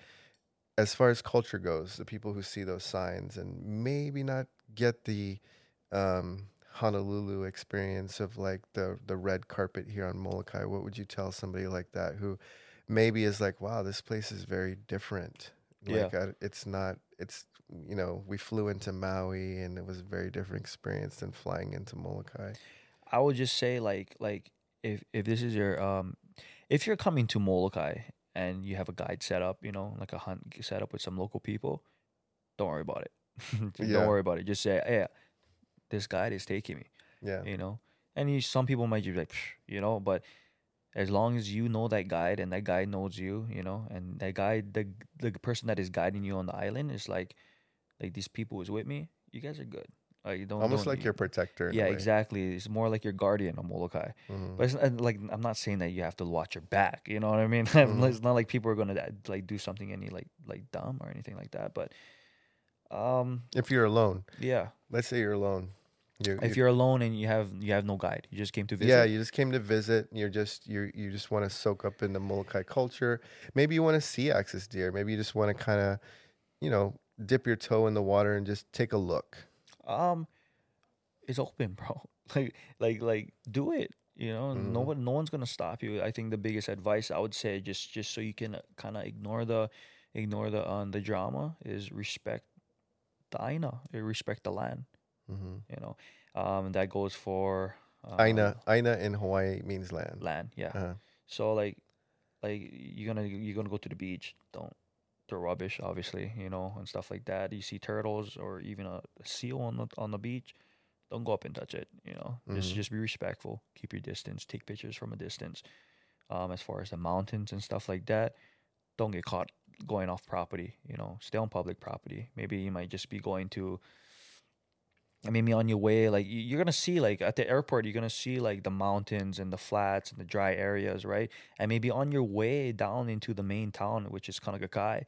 A: As far as culture goes, the people who see those signs and maybe not get the um Honolulu experience of like the the red carpet here on Molokai, what would you tell somebody like that who maybe is like, wow, this place is very different.
B: Yeah.
A: Like I, it's not. It's you know, we flew into Maui and it was a very different experience than flying into Molokai.
B: I would just say like like if if this is your um, if you're coming to Molokai and you have a guide set up, you know, like a hunt set up with some local people, don't worry about it.
A: Yeah.
B: Don't worry about it. Just say, hey, this guide is taking me.
A: Yeah.
B: You know, and you, some people might just be like, you know, but as long as you know that guide and that guide knows you, you know, and that guide, the the person that is guiding you on the island is like, like these people is with me. You guys are good. Like you don't
A: Almost
B: don't-
A: like your protector.
B: yeah, exactly. It's more like your guardian on Molokai.
A: Mhm.
B: But it's like I'm not saying that you have to watch your back. You know what I mean?
A: Mhm.
B: it's not like people are gonna like do something any like like dumb or anything like that. But um,
A: If you're alone,
B: yeah.
A: let's say you're alone. You,
B: If
A: you-
B: you're alone and you have you have no guide, you just came to visit.
A: yeah, you just came to visit. You're just you you just want to soak up in the Molokai culture. Maybe you want to see axis deer. Maybe you just want to kind of, you know, dip your toe in the water and just take a look.
B: um, it's open, bro. Like like like do it. You know, no
A: Mhm.
B: one no one's gonna stop you. I think the biggest advice I would say just just so you can kind of ignore the ignore the um, the drama is respect the aina, uh, respect the land.
A: Hmm
B: You know, um, that goes for uh,
A: Aina Aina in Hawaii means land.
B: land. Yeah.
A: Uh-huh.
B: So like, like you're gonna you're gonna go to the beach. Don't throw rubbish, obviously, you know, and stuff like that. You see turtles or even a, seal on the on the beach. Don't go up and touch it. You know, just
A: Mhm.
B: just be respectful. Keep your distance. Take pictures from a distance. Um, as far as the mountains and stuff like that, don't get caught going off property. You know, stay on public property. Maybe you might just be going to. I mean, on your way, like you- you're gonna see, like at the airport, you're gonna see like the mountains and the flats and the dry areas, right? And maybe on your way down into the main town, which is Kaunakakai,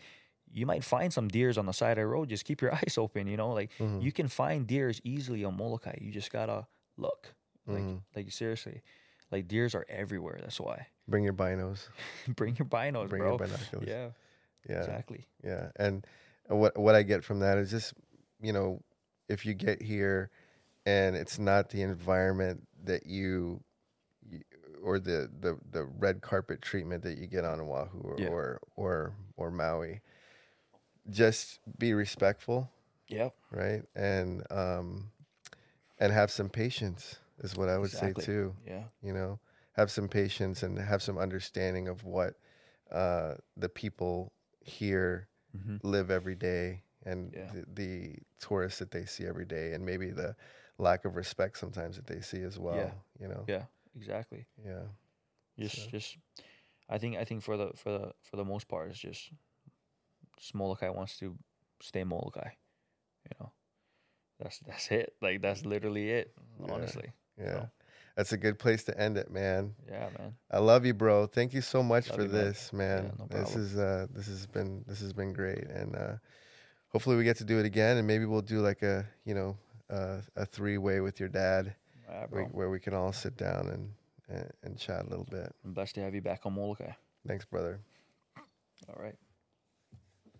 B: you might find some deers on the side of the road. Just keep your eyes open, you know. Like
A: Mhm.
B: you can find deers easily on Molokai. You just gotta look, like
A: Mhm.
B: like seriously, like deers are everywhere. That's why.
A: Bring your binos.
B: Bring your binos,
A: Bring
B: bro.
A: your binoculars.
B: Yeah,
A: yeah.
B: exactly.
A: Yeah, and what what I get from that is just you know if you get here and it's not the environment that you, or the, the the red carpet treatment that you get on Oahu or
B: Yeah.
A: or, or or Maui, just be respectful,
B: Yep.
A: right? And um and have some patience is what I would
B: Exactly.
A: say too
B: Yeah.
A: you know have some patience and have some understanding of what uh, the people here
B: hmm
A: live every day and
B: Yeah.
A: the, the tourists that they see every day and maybe the lack of respect sometimes that they see as well Yeah. you know
B: Yeah. Exactly.
A: yeah
B: Just,
A: So-
B: just. I think, I think for the for the for the most part, it's just, just Molokai wants to stay Molokai. You know, that's that's it. Like that's literally it.
A: Yeah.
B: Honestly.
A: yeah
B: So-
A: that's a good place to end it man
B: Yeah, man.
A: i love you bro thank you so much
B: Love
A: for
B: you, man.
A: this man,
B: no
A: this is uh this has been this has been great and uh hopefully we get to do it again and maybe we'll do like a you know uh, a three way with your dad where, where we can all sit down and, and and chat a little bit.
B: I'm blessed to have you back on Molokai.
A: Thanks, brother.
B: All right.